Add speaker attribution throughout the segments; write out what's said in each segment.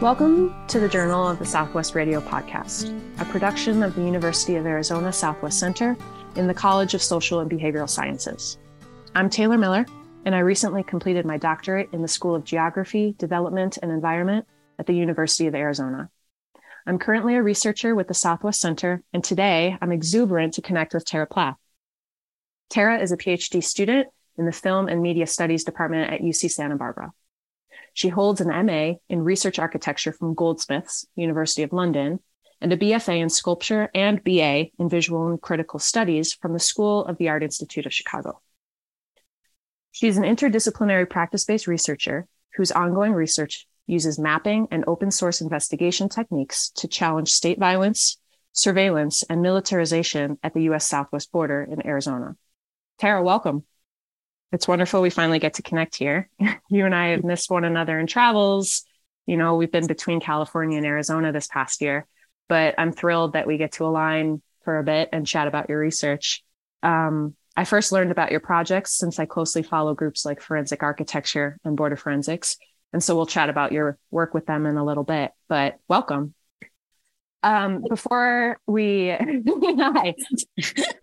Speaker 1: Welcome to the Journal of the Southwest Radio podcast, a production of the University of Arizona Southwest Center in the College of Social and Behavioral Sciences. I'm Taylor Miller, and I recently completed my doctorate in the School of Geography, Development, and Environment at the University of Arizona. I'm currently a researcher with the Southwest Center, and today I'm exuberant to connect with Tara Plath. Tara is a PhD student in the Film and Media Studies Department at UC Santa Barbara. She holds an MA in Research Architecture from Goldsmiths, University of London, and a BFA in Sculpture and BA in Visual and Critical Studies from the School of the Art Institute of Chicago. She's an interdisciplinary practice based researcher whose ongoing research uses mapping and open source investigation techniques to challenge state violence, surveillance, and militarization at the US Southwest border in Arizona. Tara, welcome. It's wonderful we finally get to connect here. you and I have missed one another in travels. You know, we've been between California and Arizona this past year, but I'm thrilled that we get to align for a bit and chat about your research. Um, I first learned about your projects since I closely follow groups like Forensic Architecture and Border Forensics. And so we'll chat about your work with them in a little bit, but welcome. Um, before we, hi,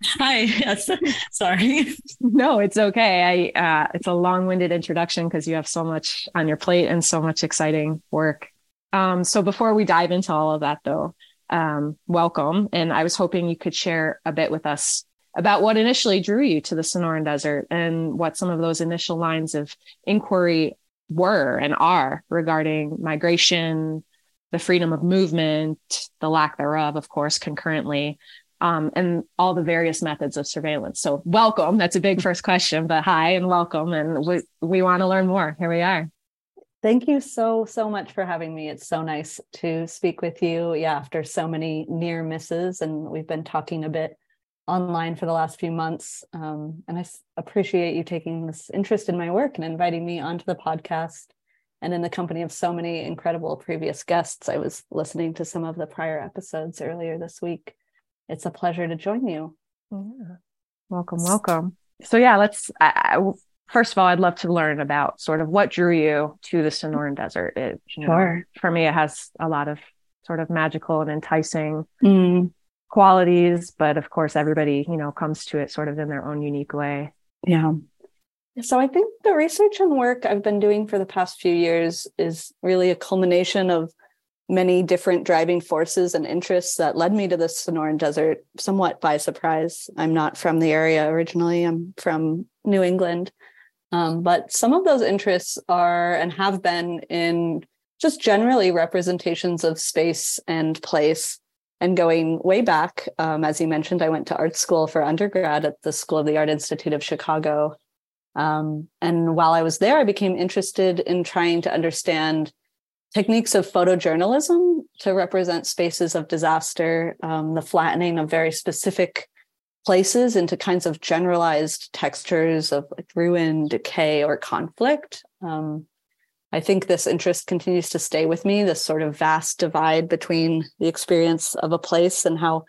Speaker 2: hi, yes, sorry.
Speaker 1: No, it's okay. I, uh, it's a long-winded introduction because you have so much on your plate and so much exciting work. Um, so before we dive into all of that though, um, welcome. And I was hoping you could share a bit with us about what initially drew you to the Sonoran Desert and what some of those initial lines of inquiry were and are regarding migration, the freedom of movement, the lack thereof, of course, concurrently, um, and all the various methods of surveillance. So, welcome. That's a big first question, but hi and welcome. And we, we want to learn more. Here we are.
Speaker 2: Thank you so, so much for having me. It's so nice to speak with you. Yeah, after so many near misses, and we've been talking a bit online for the last few months. Um, and I appreciate you taking this interest in my work and inviting me onto the podcast. And in the company of so many incredible previous guests, I was listening to some of the prior episodes earlier this week. It's a pleasure to join you.
Speaker 1: Yeah. Welcome, welcome. So, yeah, let's. I, I, first of all, I'd love to learn about sort of what drew you to the Sonoran Desert. It,
Speaker 2: sure.
Speaker 1: Know, for me, it has a lot of sort of magical and enticing mm qualities, but of course, everybody, you know, comes to it sort of in their own unique way.
Speaker 2: Yeah. So I think the research and work I've been doing for the past few years is really a culmination of many different driving forces and interests that led me to the Sonoran Desert somewhat by surprise. I'm not from the area originally, I'm from New England. Um, but some of those interests are and have been in just generally representations of space and place and going way back, um, as you mentioned, I went to art school for undergrad at the School of the Art Institute of Chicago. Um, and while I was there, I became interested in trying to understand techniques of photojournalism to represent spaces of disaster, um, the flattening of very specific places into kinds of generalized textures of like ruin, decay, or conflict. Um, I think this interest continues to stay with me, this sort of vast divide between the experience of a place and how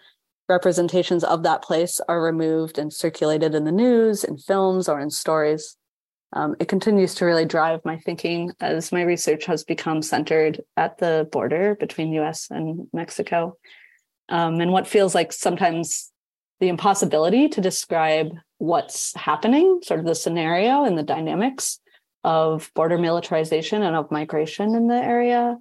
Speaker 2: representations of that place are removed and circulated in the news, in films, or in stories. Um, it continues to really drive my thinking as my research has become centered at the border between US and Mexico. Um, and what feels like sometimes the impossibility to describe what's happening, sort of the scenario and the dynamics of border militarization and of migration in the area,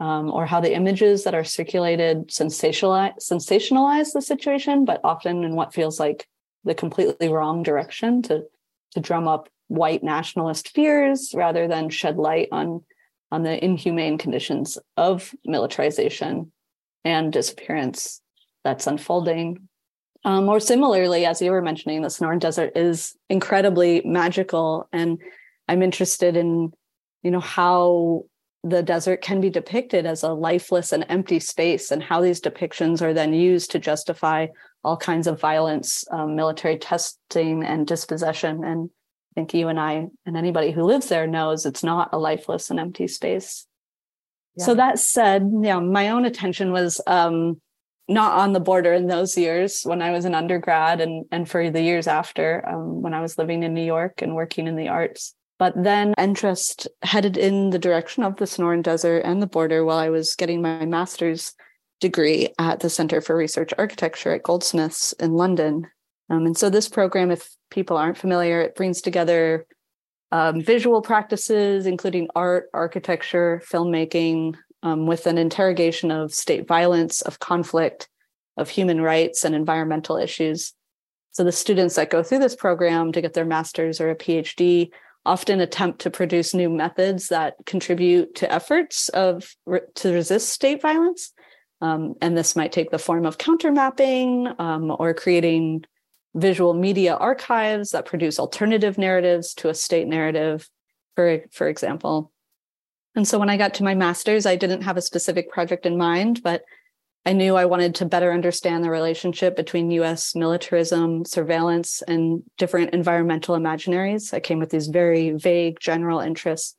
Speaker 2: um, or how the images that are circulated sensationalize, sensationalize the situation, but often in what feels like the completely wrong direction to to drum up white nationalist fears rather than shed light on on the inhumane conditions of militarization and disappearance that's unfolding. Um, more similarly, as you were mentioning, the Sonoran Desert is incredibly magical and I'm interested in, you know, how the desert can be depicted as a lifeless and empty space and how these depictions are then used to justify all kinds of violence, um, military testing and dispossession. And I think you and I and anybody who lives there knows it's not a lifeless and empty space. Yeah. So that said, yeah, my own attention was um, not on the border in those years when I was an undergrad and and for the years after um, when I was living in New York and working in the arts But then interest headed in the direction of the Sonoran Desert and the border while I was getting my master's degree at the Center for Research Architecture at Goldsmiths in London. Um, and so, this program, if people aren't familiar, it brings together um, visual practices, including art, architecture, filmmaking, um, with an interrogation of state violence, of conflict, of human rights, and environmental issues. So, the students that go through this program to get their master's or a PhD often attempt to produce new methods that contribute to efforts of to resist state violence. Um, and this might take the form of counter mapping um, or creating visual media archives that produce alternative narratives to a state narrative, for, for example. And so when I got to my master's, I didn't have a specific project in mind, but I knew I wanted to better understand the relationship between US militarism, surveillance, and different environmental imaginaries. I came with these very vague general interests.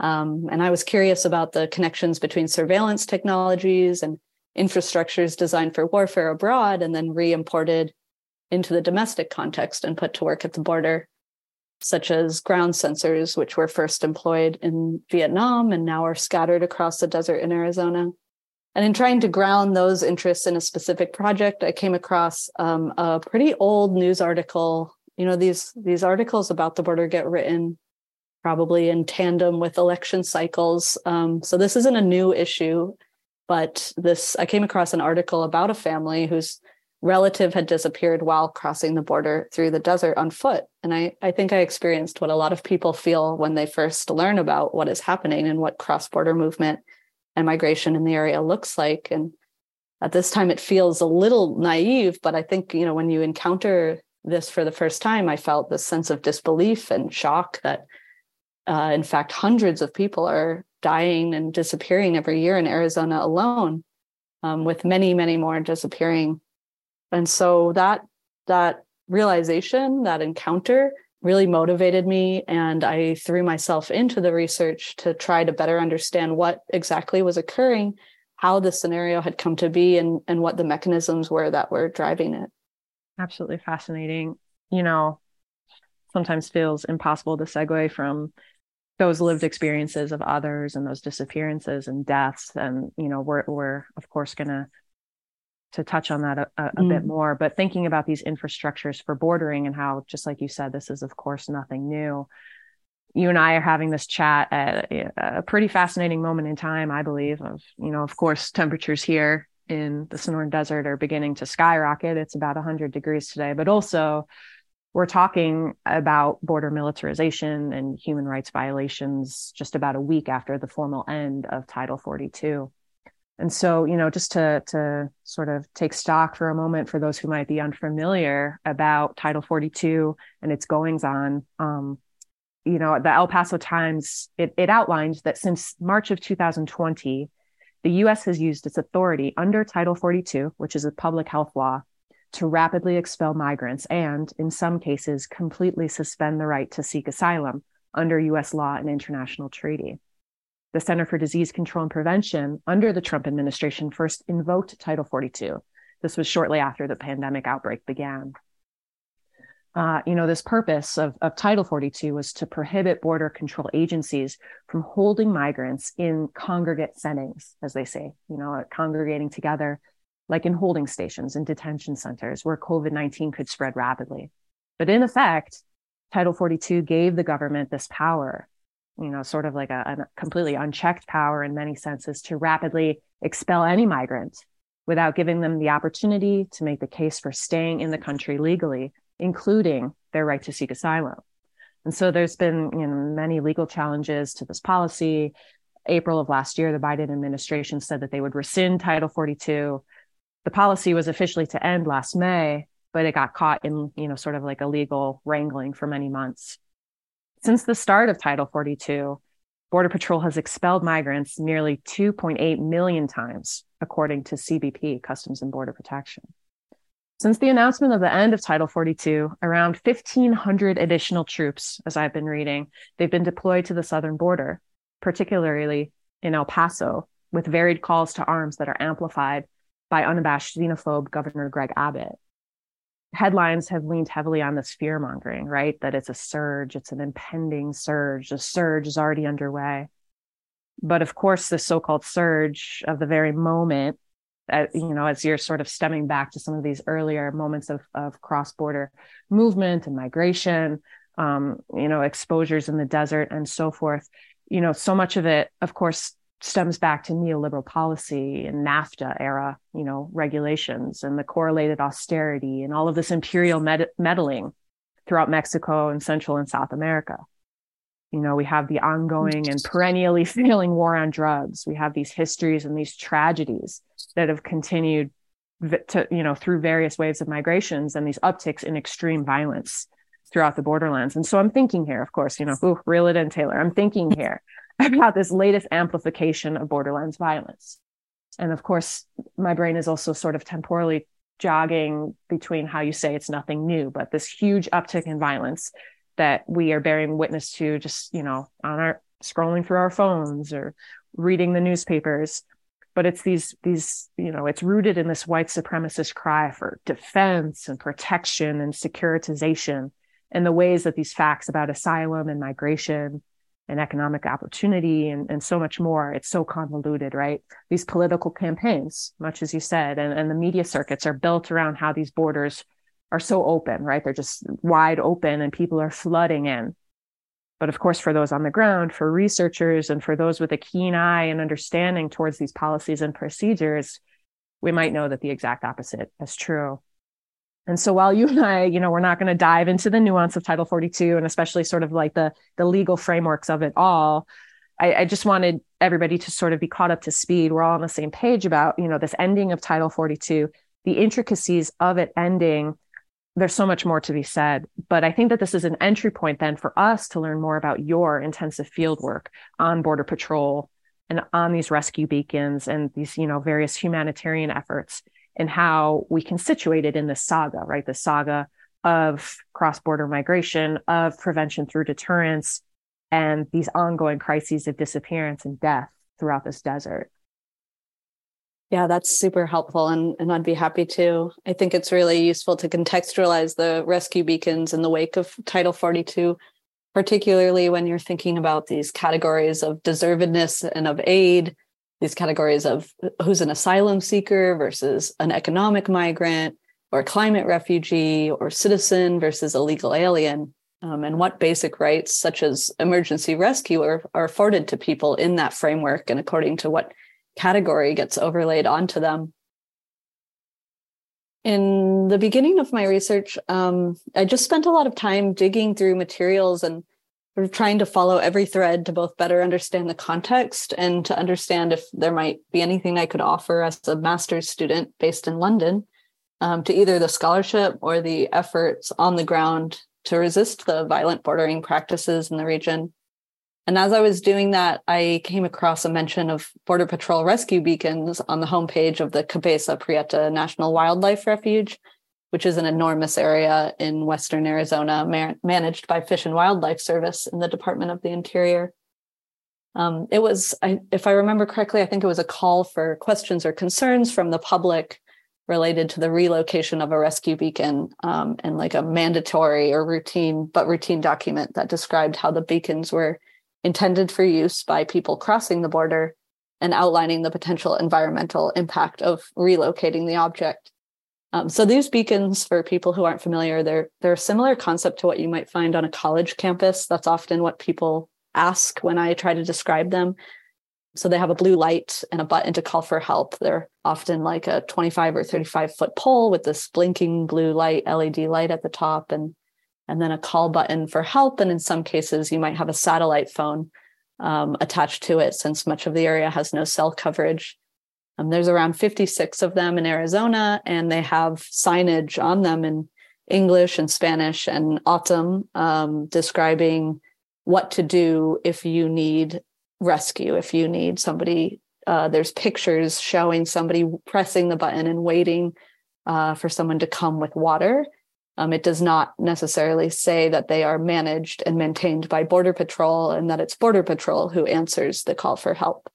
Speaker 2: Um, and I was curious about the connections between surveillance technologies and infrastructures designed for warfare abroad and then re imported into the domestic context and put to work at the border, such as ground sensors, which were first employed in Vietnam and now are scattered across the desert in Arizona. And in trying to ground those interests in a specific project, I came across um, a pretty old news article. You know, these these articles about the border get written probably in tandem with election cycles. Um, so this isn't a new issue, but this I came across an article about a family whose relative had disappeared while crossing the border through the desert on foot. And I, I think I experienced what a lot of people feel when they first learn about what is happening and what cross border movement and migration in the area looks like. And at this time, it feels a little naive, but I think, you know, when you encounter this for the first time, I felt this sense of disbelief and shock that, uh, in fact, hundreds of people are dying and disappearing every year in Arizona alone, um, with many, many more disappearing and so that that realization that encounter really motivated me and i threw myself into the research to try to better understand what exactly was occurring how the scenario had come to be and and what the mechanisms were that were driving it.
Speaker 1: Absolutely fascinating. You know sometimes feels impossible to segue from those lived experiences of others and those disappearances and deaths and you know we're we're of course going to to touch on that a, a, mm. bit more but thinking about these infrastructures for bordering and how just like you said this is of course nothing new. You and i are having this chat at a pretty fascinating moment in time i believe of you know of course temperatures here in the sonoran desert are beginning to skyrocket. It's about 100 degrees today but also we're talking about border militarization and human rights violations just about a week after the formal end of title 42 and so, you know, just to to sort of take stock for a moment for those who might be unfamiliar about Title 42 and its goings on, um, you know, the El Paso Times it, it outlines that since March of 2020, the U.S. has used its authority under Title 42, which is a public health law, to rapidly expel migrants and, in some cases, completely suspend the right to seek asylum under U.S. law and international treaty the Center for Disease Control and Prevention under the Trump administration first invoked Title 42. This was shortly after the pandemic outbreak began. Uh, you know, this purpose of, of Title 42 was to prohibit border control agencies from holding migrants in congregate settings, as they say, you know, congregating together, like in holding stations and detention centers where COVID 19 could spread rapidly. But in effect, Title 42 gave the government this power you know, sort of like a, a completely unchecked power in many senses to rapidly expel any migrant without giving them the opportunity to make the case for staying in the country legally, including their right to seek asylum. And so there's been you know, many legal challenges to this policy. April of last year, the Biden administration said that they would rescind Title 42. The policy was officially to end last May, but it got caught in, you know, sort of like a legal wrangling for many months. Since the start of Title 42, Border Patrol has expelled migrants nearly 2.8 million times, according to CBP, Customs and Border Protection. Since the announcement of the end of Title 42, around 1,500 additional troops, as I've been reading, they've been deployed to the southern border, particularly in El Paso, with varied calls to arms that are amplified by unabashed xenophobe Governor Greg Abbott. Headlines have leaned heavily on this fear mongering, right? That it's a surge, it's an impending surge, the surge is already underway. But of course, the so called surge of the very moment, uh, you know, as you're sort of stemming back to some of these earlier moments of, of cross border movement and migration, um, you know, exposures in the desert and so forth, you know, so much of it, of course, stems back to neoliberal policy and NAFTA era, you know, regulations and the correlated austerity and all of this imperial med- meddling throughout Mexico and Central and South America. You know, we have the ongoing and perennially failing war on drugs. We have these histories and these tragedies that have continued to, you know, through various waves of migrations and these upticks in extreme violence throughout the borderlands. And so I'm thinking here, of course, you know, ooh, reel it in, Taylor. I'm thinking here about this latest amplification of borderlands violence. And of course, my brain is also sort of temporally jogging between how you say it's nothing new, but this huge uptick in violence that we are bearing witness to just, you know, on our scrolling through our phones or reading the newspapers. But it's these, these, you know, it's rooted in this white supremacist cry for defense and protection and securitization and the ways that these facts about asylum and migration and economic opportunity and, and so much more. It's so convoluted, right? These political campaigns, much as you said, and, and the media circuits are built around how these borders are so open, right? They're just wide open and people are flooding in. But of course, for those on the ground, for researchers, and for those with a keen eye and understanding towards these policies and procedures, we might know that the exact opposite is true. And so while you and I, you know, we're not going to dive into the nuance of Title 42 and especially sort of like the the legal frameworks of it all, I, I, just wanted everybody to sort of be caught up to speed. We're all on the same page about, you know, this ending of Title 42, the intricacies of it ending. There's so much more to be said, but I think that this is an entry point then for us to learn more about your intensive field work on Border Patrol and on these rescue beacons and these, you know, various humanitarian efforts and how we can situate it in the saga, right? The saga of cross border migration, of prevention through deterrence, and these ongoing crises of disappearance and death throughout this desert.
Speaker 2: Yeah, that's super helpful. And, and I'd be happy to. I think it's really useful to contextualize the rescue beacons in the wake of Title 42, particularly when you're thinking about these categories of deservedness and of aid, these categories of who's an asylum seeker versus an economic migrant or climate refugee or citizen versus illegal alien. Um, and what basic rights such as emergency rescue are, are afforded to people in that framework and according to what category gets overlaid onto them. In the beginning of my research um, i just spent a lot of time digging through materials and sort of trying to follow every thread to both better understand the context and to understand if there might be anything I could offer as a master's student based in London um, to either the scholarship or the efforts on the ground to resist the violent bordering practices in the region. And as I was doing that, I came across a mention of Border Patrol rescue beacons on the homepage of the Cabeza Prieta National Wildlife Refuge, which is an enormous area in Western Arizona ma- managed by Fish and Wildlife Service in the Department of the Interior. Um, it was, I, if I remember correctly, I think it was a call for questions or concerns from the public related to the relocation of a rescue beacon um, and like a mandatory or routine, but routine document that described how the beacons were intended for use by people crossing the border and outlining the potential environmental impact of relocating the object. Um, so these beacons, for people who aren't familiar, they're they're a similar concept to what you might find on a college campus. That's often what people ask when I try to describe them. So they have a blue light and a button to call for help. They're often like a 25 or 35 foot pole with this blinking blue light, LED light at the top, and and then a call button for help. And in some cases, you might have a satellite phone um, attached to it, since much of the area has no cell coverage. Um, there's around 56 of them in Arizona, and they have signage on them in English and Spanish and O'odham um, describing what to do if you need rescue, if you need somebody. Uh, there's pictures showing somebody pressing the button and waiting uh, for someone to come with water. Um, it does not necessarily say that they are managed and maintained by Border Patrol and that it's Border Patrol who answers the call for help.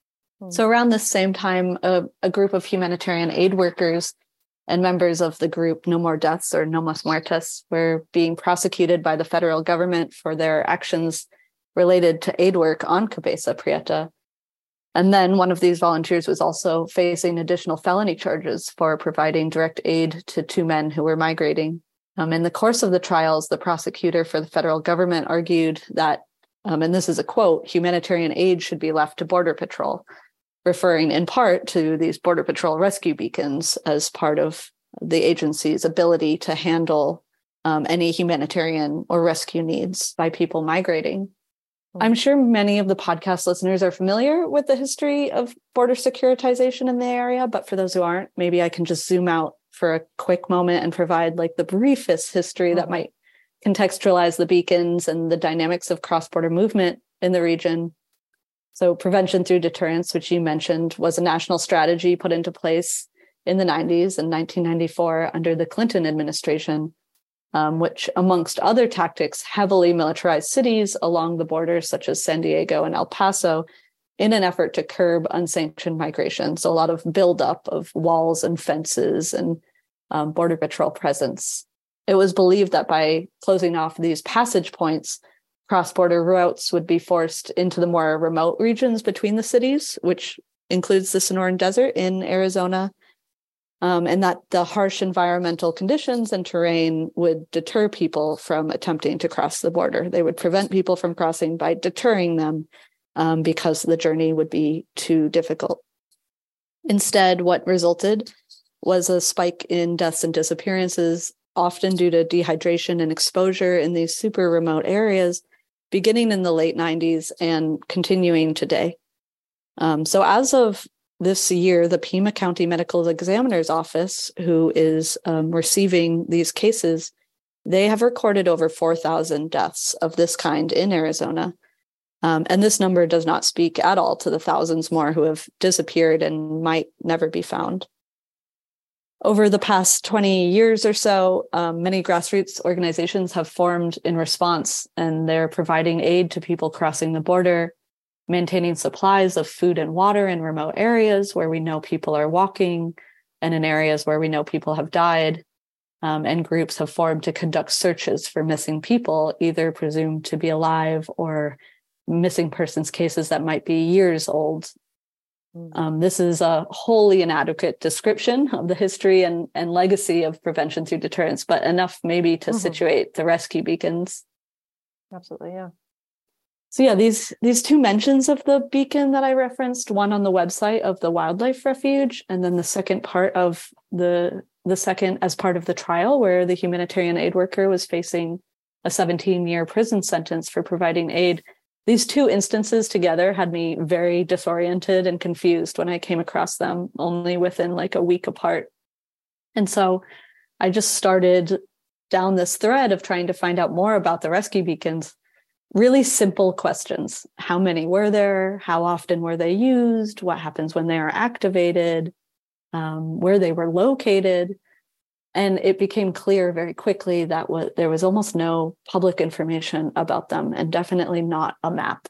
Speaker 2: So around the same time, a, a, group of humanitarian aid workers and members of the group No More Deaths or No Mas Muertes were being prosecuted by the federal government for their actions related to aid work on Cabeza Prieta. And then one of these volunteers was also facing additional felony charges for providing direct aid to two men who were migrating. Um, in the course of the trials, the prosecutor for the federal government argued that, um, and this is a quote, humanitarian aid should be left to Border Patrol, referring in part to these Border Patrol rescue beacons as part of the agency's ability to handle um, any humanitarian or rescue needs by people migrating. I'm sure many of the podcast listeners are familiar with the history of border securitization in the area, but for those who aren't, maybe I can just zoom out for a quick moment and provide like the briefest history that might contextualize the beacons and the dynamics of cross border movement in the region so, prevention through deterrence, which you mentioned, was a national strategy put into place in the 90s and 1994 under the Clinton administration, um, which, amongst other tactics, heavily militarized cities along the borders, such as San Diego and El Paso, in an effort to curb unsanctioned migration. So, a lot of buildup of walls and fences and um, border patrol presence. It was believed that by closing off these passage points, cross border routes would be forced into the more remote regions between the cities, which includes the Sonoran Desert in Arizona, um, and that the harsh environmental conditions and terrain would deter people from attempting to cross the border. They would prevent people from crossing by deterring them um, because the journey would be too difficult. Instead, what resulted was a spike in deaths and disappearances, often due to dehydration and exposure in these super remote areas beginning in the late 90s and continuing today. Um, so, as of this year, the Pima County Medical Examiner's Office, who is um, receiving these cases, they have recorded over 4,000 deaths of this kind in Arizona. Um, and this number does not speak at all to the thousands more who have disappeared and might never be found over the past 20 years or so, um, many grassroots organizations have formed in response, and they're providing aid to people crossing the border, maintaining supplies of food and water in remote areas where we know people are walking, and in areas where we know people have died. Um, and groups have formed to conduct searches for missing people, either presumed to be alive or missing persons cases that might be years old. Um, this is a wholly inadequate description of the history and, and legacy of prevention through deterrence, but enough maybe to mm-hmm. situate the rescue beacons.
Speaker 1: Absolutely, yeah.
Speaker 2: So yeah, these these two mentions of the beacon that I referenced, one on the website of the wildlife refuge, and then the second part of the the second as part of the trial where the humanitarian aid worker was facing a 17 year prison sentence for providing aid these two instances together had me very disoriented and confused when I came across them only within like a week apart. And so I just started down this thread of trying to find out more about the rescue beacons. Really simple questions. How many were there? How often were they used? What happens when they are activated? Um, where they were located? And it became clear very quickly that w- there was almost no public information about them and definitely not a map.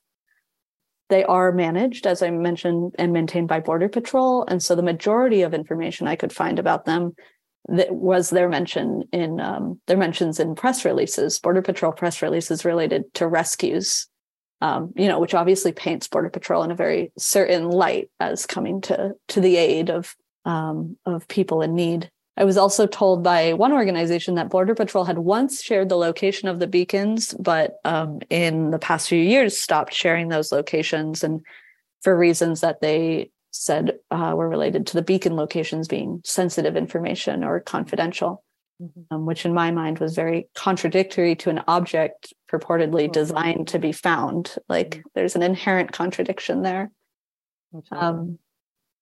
Speaker 2: They are managed as i mentioned and maintained by border patrol. And so the majority of information i could find about them that was their mention in um, their mentions in press releases border patrol press releases related to rescues um, you know which obviously paints border patrol in a very certain light as coming to to the aid of um, of people in need I was also told by one organization that Border Patrol had once shared the location of the beacons, but um, in the past few years stopped sharing those locations and for reasons that they said uh, were related to the beacon locations being sensitive information or confidential, mm-hmm. um, which in my mind was very contradictory to an object purportedly designed to be found. Like mm-hmm. there's an inherent contradiction there. Um,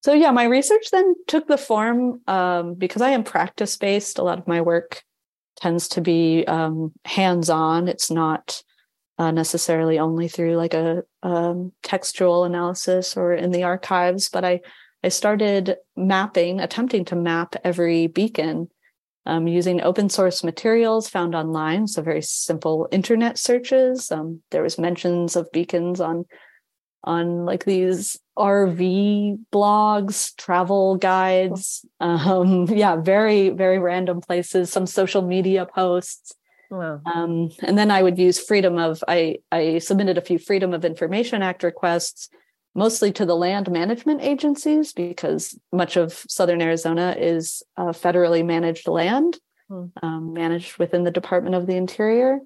Speaker 2: so yeah, my research then took the form um, because I am practice based. A lot of my work tends to be um, hands on. It's not uh, necessarily only through like a um, textual analysis or in the archives, but I I started mapping, attempting to map every beacon um, using open source materials found online. So very simple internet searches. Um, there was mentions of beacons on on like these RV blogs, travel guides. Um, yeah, very, very random places, some social media posts. Wow. Um, and then I would use freedom of, I, I submitted a few Freedom of Information Act requests, mostly to the land management agencies, because much of Southern Arizona is uh, federally managed land, hmm. um, managed within the Department of the Interior.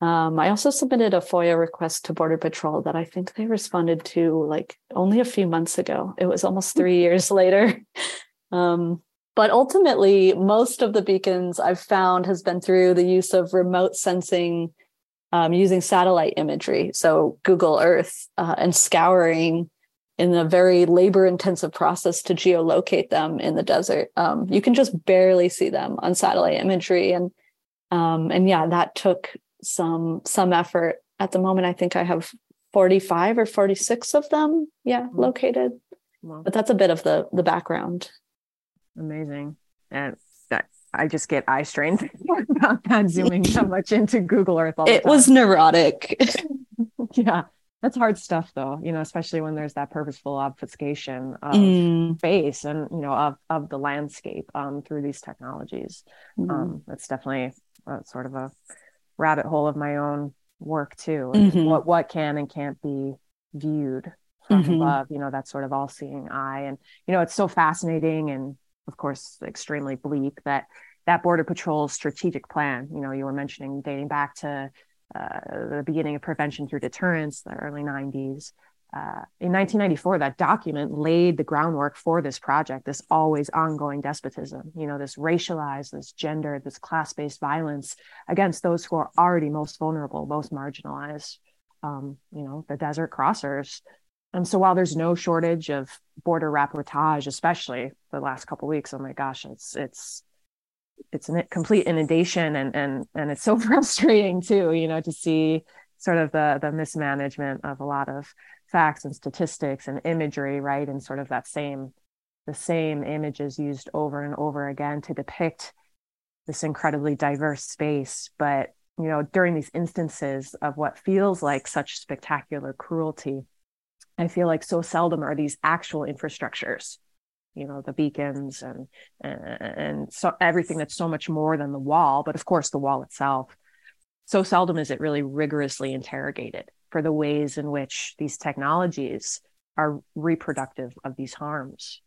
Speaker 2: Um, I also submitted a FOIA request to Border Patrol that I think they responded to like only a few months ago. It was almost three years later. Um, but ultimately, most of the beacons I've found has been through the use of remote sensing um, using satellite imagery. So Google Earth uh, and scouring in a very labor intensive process to geolocate them in the desert. Um, you can just barely see them on satellite imagery. And um, and yeah, that took some some effort. At the moment, I think I have 45 or 46 of them, yeah, mm-hmm. located. Wow. But that's a bit of the the background.
Speaker 1: Amazing. And that I just get eye strain about that zooming so much into Google Earth.
Speaker 2: it was neurotic.
Speaker 1: yeah. That's hard stuff though, you know, especially when there's that purposeful obfuscation of mm. space and, you know, of, of the landscape um, through these technologies. Mm. Um, that's definitely uh, sort of a rabbit hole of my own work too mm-hmm. what what can and can't be viewed from mm-hmm. above you know that sort of all seeing eye and you know it's so fascinating and of course extremely bleak that that border patrol strategic plan you know you were mentioning dating back to uh, the beginning of prevention through deterrence the early 90s uh, in 1994, that document laid the groundwork for this project, this always ongoing despotism, you know, this racialized, this gender, this class based violence against those who are already most vulnerable, most marginalized, um, you know, the desert crossers. And so while there's no shortage of border rapportage, especially the last couple weeks, oh my gosh, it's, it's, it's a complete inundation and, and, and it's so frustrating too, you know, to see sort of the, the mismanagement of a lot of facts and statistics and imagery, right? And sort of that same, the same images used over and over again to depict this incredibly diverse space. But, you know, during these instances of what feels like such spectacular cruelty, I feel like so seldom are these actual infrastructures you know the beacons and and, so everything that's so much more than the wall but of course the wall itself so seldom is it really rigorously interrogated for the ways in which these technologies are reproductive of these harms.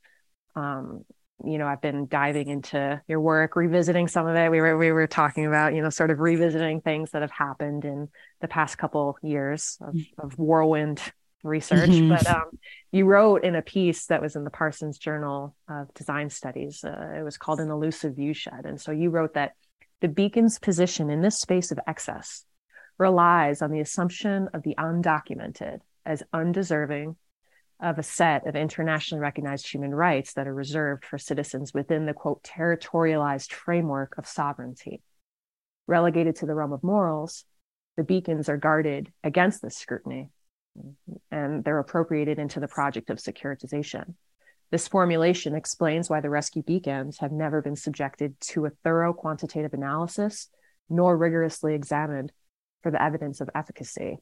Speaker 1: Um, you know, I've been diving into your work, revisiting some of it. We were we were talking about, you know, sort of revisiting things that have happened in the past couple years of, of whirlwind research. Mm-hmm. But um, you wrote in a piece that was in the Parsons Journal of Design Studies. Uh, it was called "An Elusive Viewshed," and so you wrote that the beacon's position in this space of excess relies on the assumption of the undocumented as undeserving of a set of internationally recognized human rights that are reserved for citizens within the quote territorialized framework of sovereignty. Relegated to the realm of morals, the beacons are guarded against this scrutiny and they're appropriated into the project of securitization. This formulation explains why the rescue beacons have never been subjected to a thorough quantitative analysis nor rigorously examined for the evidence of efficacy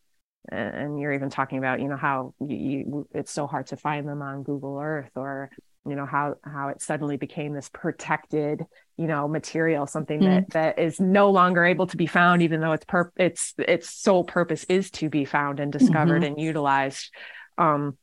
Speaker 1: and you're even talking about you know how you, you, it's so hard to find them on google earth or you know how how it suddenly became this protected you know material something mm-hmm. that that is no longer able to be found even though its pur- its its sole purpose is to be found and discovered mm-hmm. and utilized um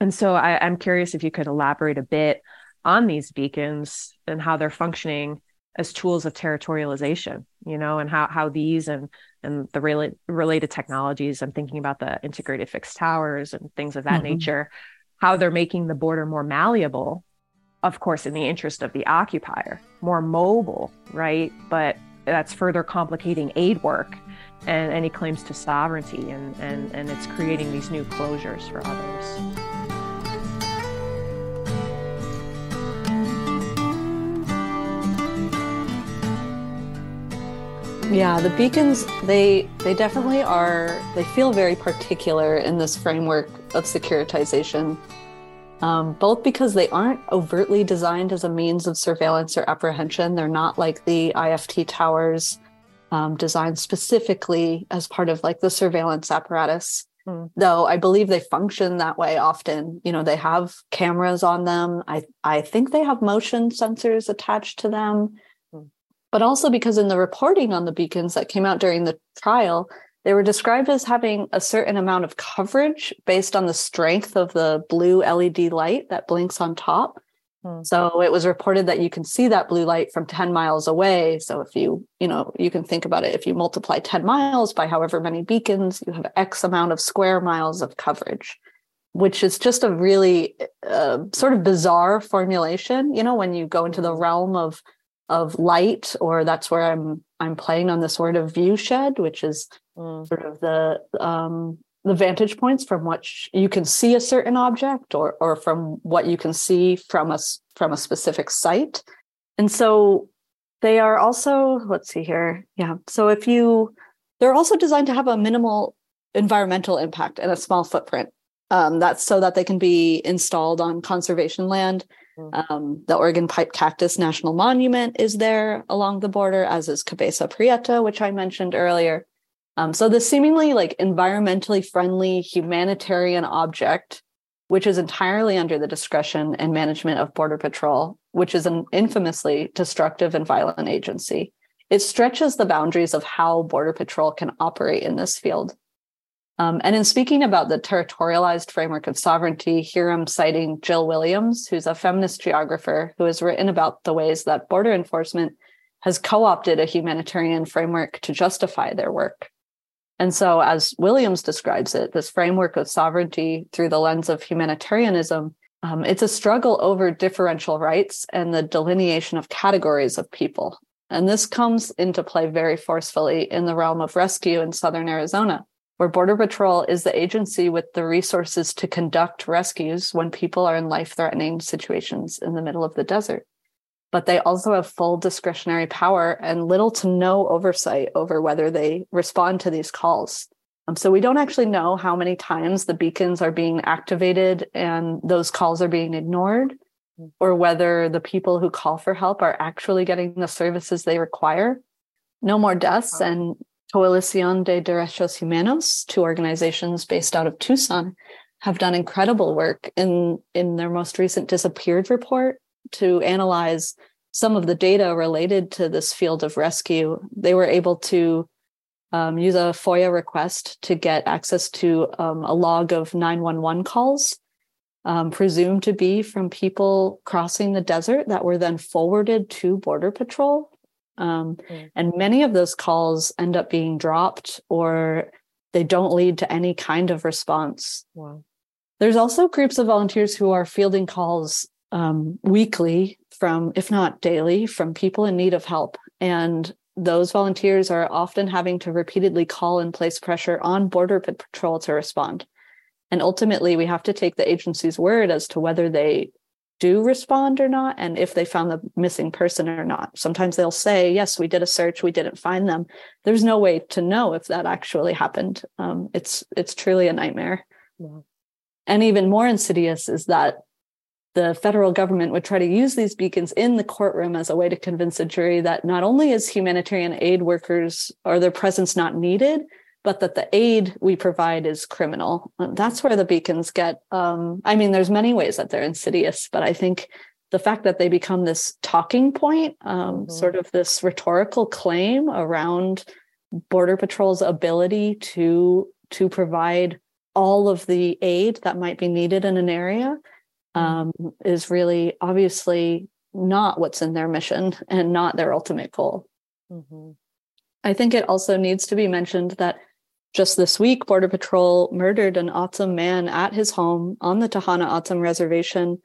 Speaker 1: and so I, i'm curious if you could elaborate a bit on these beacons and how they're functioning as tools of territorialization you know and how how these and and the rela- related technologies i'm thinking about the integrated fixed towers and things of that mm-hmm. nature how they're making the border more malleable of course in the interest of the occupier more mobile right but that's further complicating aid work and any claims to sovereignty and and and it's creating these new closures for others
Speaker 2: yeah the beacons they they definitely are they feel very particular in this framework of securitization um, both because they aren't overtly designed as a means of surveillance or apprehension they're not like the ift towers um, designed specifically as part of like the surveillance apparatus mm. though I believe they function that way often. You know, they have cameras on them. I I think they have motion sensors attached to them. But also because in the reporting on the beacons that came out during the trial, they were described as having a certain amount of coverage based on the strength of the blue LED light that blinks on top. Hmm. So it was reported that you can see that blue light from 10 miles away. So if you, you know, you can think about it, if you multiply 10 miles by however many beacons, you have X amount of square miles of coverage, which is just a really uh, sort of bizarre formulation. You know, when you go into the hmm. realm of of light, or that's where I'm I'm playing on this word of view shed, which is mm. sort of the um, the vantage points from which you can see a certain object or or from what you can see from a from a specific site and so they are also let's see here yeah so if you they're also designed to have a minimal environmental impact and a small footprint um, that's so that they can be installed on conservation land. Um, the Organ Pipe Cactus National Monument is there along the border, as is Cabeza Prieta, which I mentioned earlier. Um, so the seemingly like environmentally friendly humanitarian object, which is entirely under the discretion and management of Border Patrol, which is an infamously destructive and violent agency, it stretches the boundaries of how Border Patrol can operate in this field. Um, and in speaking about the territorialized framework of sovereignty, here I'm citing Jill Williams, who's a feminist geographer who has written about the ways that border enforcement has co opted a humanitarian framework to justify their work. And so, as Williams describes it, this framework of sovereignty through the lens of humanitarianism, um, it's a struggle over differential rights and the delineation of categories of people. And this comes into play very forcefully in the realm of rescue in southern Arizona, where Border Patrol is the agency with the resources to conduct rescues when people are in life threatening situations in the middle of the desert but they also have full discretionary power and little to no oversight over whether they respond to these calls. Um, so we don't actually know how many times the beacons are being activated and those calls are being ignored, or whether the people who call for help are actually getting the services they require. No More Deaths and Coalición de Derechos Humanos, two organizations based out of Tucson, have done incredible work in, in their most recent disappeared report to analyze some of the data related to this field of rescue, they were able to um, use a FOIA request to get access to um, a log of 911 calls, um, presumed to be from people crossing the desert that were then forwarded to Border Patrol. Mm. And many of those calls end up being dropped or they don't lead to any kind of response. Wow. There's also groups of volunteers who are fielding calls um, weekly from, if not daily, from people in need of help. And those volunteers are often having to repeatedly call and place pressure on Border Patrol to respond. And ultimately, we have to take the agency's word as to whether they do respond or not, and if they found the missing person or not. Sometimes they'll say, Yes, we did a search, we didn't find them. There's no way to know if that actually happened. Um, it's it's truly a nightmare. Yeah. And even more insidious is that the federal government would try to use these beacons in the courtroom as a way to convince a jury that not only is humanitarian aid workers or their presence not needed, but that the aid we provide is criminal. That's where the beacons get. Um, I mean, there's many ways that they're insidious, but I think the fact that they become this talking point, um, mm-hmm. sort of this rhetorical claim around Border Patrol's ability to to provide all of the aid that might be needed in an area um, is really obviously not what's in their mission and not their ultimate goal. Mm-hmm. I think it also needs to be mentioned that just this week, Border Patrol murdered an O'odham man at his home on the Tohono O'odham Reservation,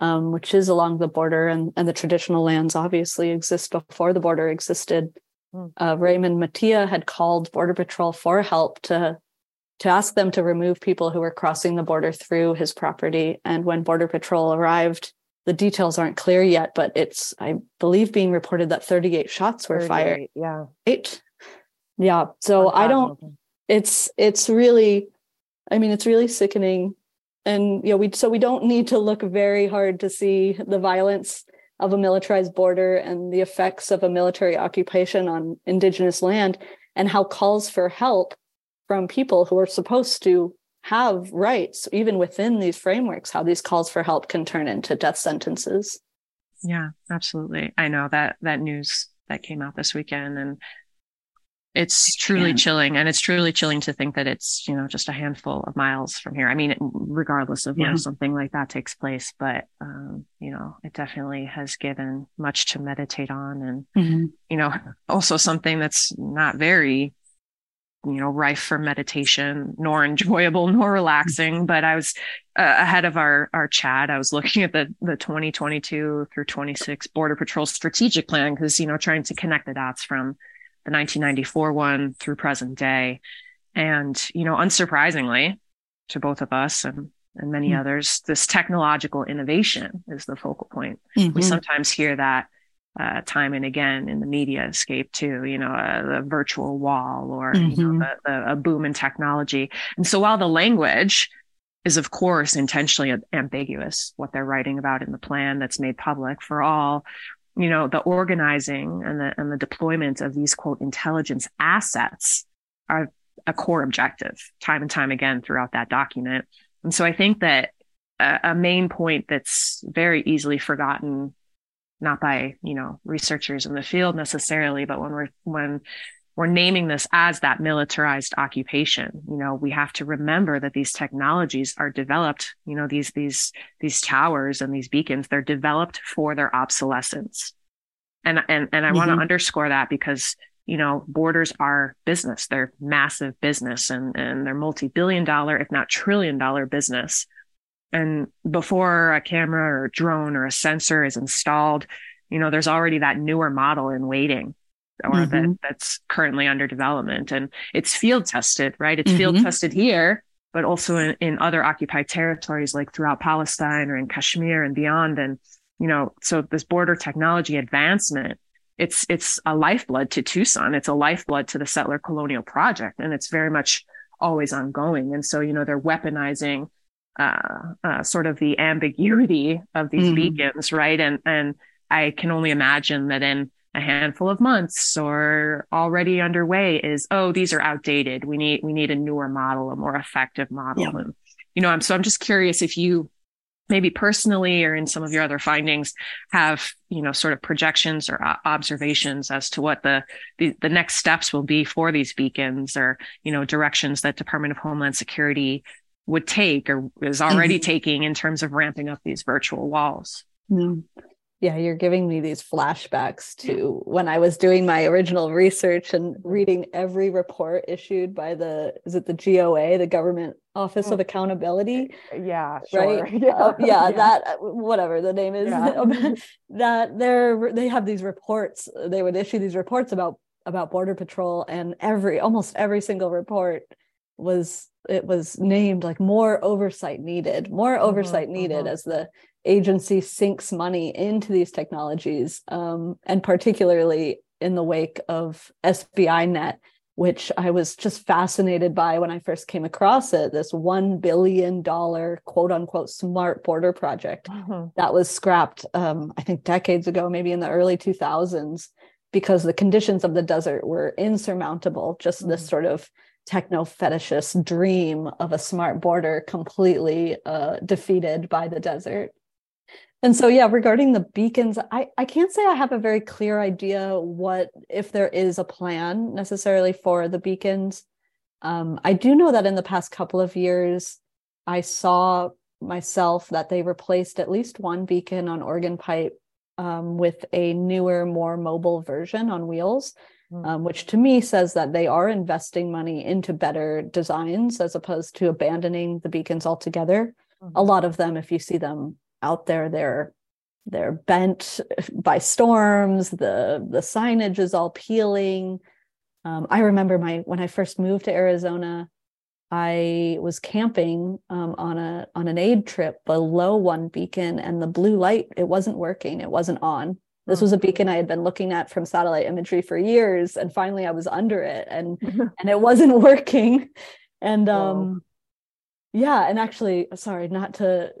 Speaker 2: um, which is along the border, and, and the traditional lands obviously exist before the border existed. Mm. Uh, Raymond Mattia had called Border Patrol for help to to ask them to remove people who were crossing the border through his property. And when Border Patrol arrived, the details aren't clear yet, but it's, I believe, being reported that 38 shots were fired.
Speaker 1: Yeah.
Speaker 2: Eight. Yeah. So I don't, it's, it's really, I mean, it's really sickening. And, you know, we, so we don't need to look very hard to see the violence of a militarized border and the effects of a military occupation on indigenous land and how calls for help from people who are supposed to have rights, even within these frameworks, how these calls for help can turn into death sentences.
Speaker 1: Yeah, absolutely. I know that that news that came out this weekend and it's truly yeah. chilling and it's truly chilling to think that it's you know just a handful of miles from here i mean regardless of yeah. where something like that takes place but um, you know it definitely has given much to meditate on and mm-hmm. you know also something that's not very you know rife for meditation nor enjoyable nor relaxing but i was uh, ahead of our our chat i was looking at the the 2022 through 26 border patrol strategic plan because you know trying to connect the dots from the 1994 one through present day. And, you know, unsurprisingly to both of us and, and many mm-hmm. others, this technological innovation is the focal point. Mm-hmm. We sometimes hear that uh, time and again in the media escape too, you know, uh, the virtual wall or mm-hmm. you know, mm-hmm. the, the, a boom in technology. And so while the language is of course intentionally ambiguous, what they're writing about in the plan that's made public for all, you know the organizing and the and the deployment of these quote intelligence assets are a core objective time and time again throughout that document. And so i think that a, a main point that's very easily forgotten not by you know researchers in the field necessarily but when we're when we're naming this as that militarized occupation. You know we have to remember that these technologies are developed you know these these these towers and these beacons they're developed for their obsolescence. And and and i mm-hmm. want to underscore that because you know borders are business. They're massive business and and they're multi-billion dollar if not trillion dollar business. And before a camera or a drone or a sensor is installed you know there's already that newer model in waiting or mm-hmm. that that's currently under development and it's field tested right it's mm-hmm. field tested here but also in, in other occupied territories like throughout palestine or in kashmir and beyond and you know so this border technology advancement it's it's a lifeblood to tucson it's a lifeblood to the settler colonial project and it's very much always ongoing and so you know they're weaponizing uh, uh, sort of the ambiguity of these mm-hmm. beacons right and and i can only imagine that in a handful of months or already underway is oh these are outdated we need we need a newer model a more effective model yeah. and you know i'm so i'm just curious if you maybe personally or in some of your other findings have you know sort of projections or observations as to what the, the, the next steps will be for these beacons or you know directions that department of homeland security would take or is already mm-hmm. taking in terms of ramping up these virtual walls
Speaker 2: mm-hmm. Yeah, you're giving me these flashbacks to when I was doing my original research and reading every report issued by the is it the GOA, the Government Office of mm. Accountability?
Speaker 1: Yeah,
Speaker 2: sure. right. Yeah, uh, yeah, yeah, that uh, whatever the name is. Yeah. that they're they have these reports. They would issue these reports about about Border Patrol, and every almost every single report was it was named like more oversight needed, more mm-hmm, oversight needed mm-hmm. as the agency sinks money into these technologies, um, and particularly in the wake of SBInet, which I was just fascinated by when I first came across it. This $1 billion quote unquote smart border project mm-hmm. that was scrapped, um, I think, decades ago, maybe in the early 2000s, because the conditions of the desert were insurmountable. Just this sort of techno fetishist dream of a smart border completely uh, defeated by the desert. And so, yeah, regarding the beacons, I, I can't say I have a very clear idea what, if there is a plan necessarily for the beacons. Um, I do know that in the past couple of years, I saw myself that they replaced at least one beacon on Organ Pipe um, with a newer, more mobile version on wheels. Um, which to me says that they are investing money into better designs as opposed to abandoning the beacons altogether. Mm-hmm. A lot of them, if you see them out there they're they're bent by storms the the signage is all peeling um, i remember my when i first moved to arizona i was camping um, on a on an aid trip below one beacon and the blue light it wasn't working it wasn't on this was a beacon i had been looking at from satellite imagery for years and finally i was under it and and it wasn't working and um yeah and actually sorry not to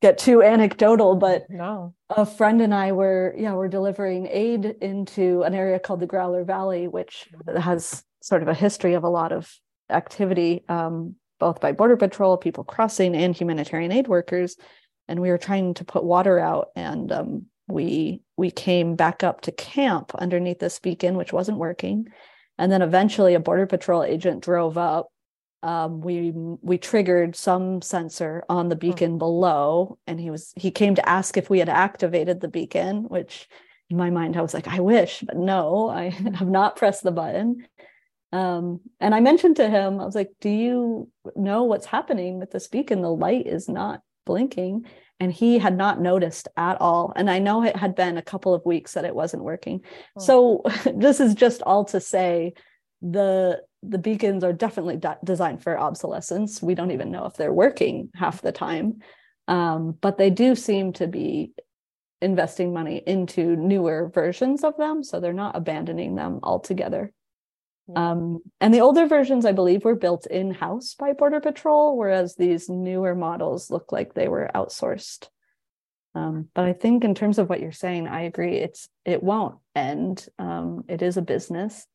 Speaker 2: get too anecdotal, but
Speaker 1: no.
Speaker 2: a friend and I were, yeah, we're delivering aid into an area called the Growler Valley, which has sort of a history of a lot of activity, um, both by Border Patrol, people crossing, and humanitarian aid workers. And we were trying to put water out, and um, we we came back up to camp underneath this beacon, which wasn't working. And then eventually, a Border Patrol agent drove up um, we we triggered some sensor on the hmm. beacon below and he was he came to ask if we had activated the beacon which in my mind i was like i wish but no i have not pressed the button um, and i mentioned to him i was like do you know what's happening with this beacon the light is not blinking and he had not noticed at all and i know it had been a couple of weeks that it wasn't working oh. so this is just all to say the the beacons are definitely de- designed for obsolescence. We don't even know if they're working half the time, um, but they do seem to be investing money into newer versions of them, so they're not abandoning them altogether. Um, and the older versions, I believe, were built in house by Border Patrol, whereas these newer models look like they were outsourced. Um, but I think, in terms of what you're saying, I agree. It's it won't end. Um, it is a business,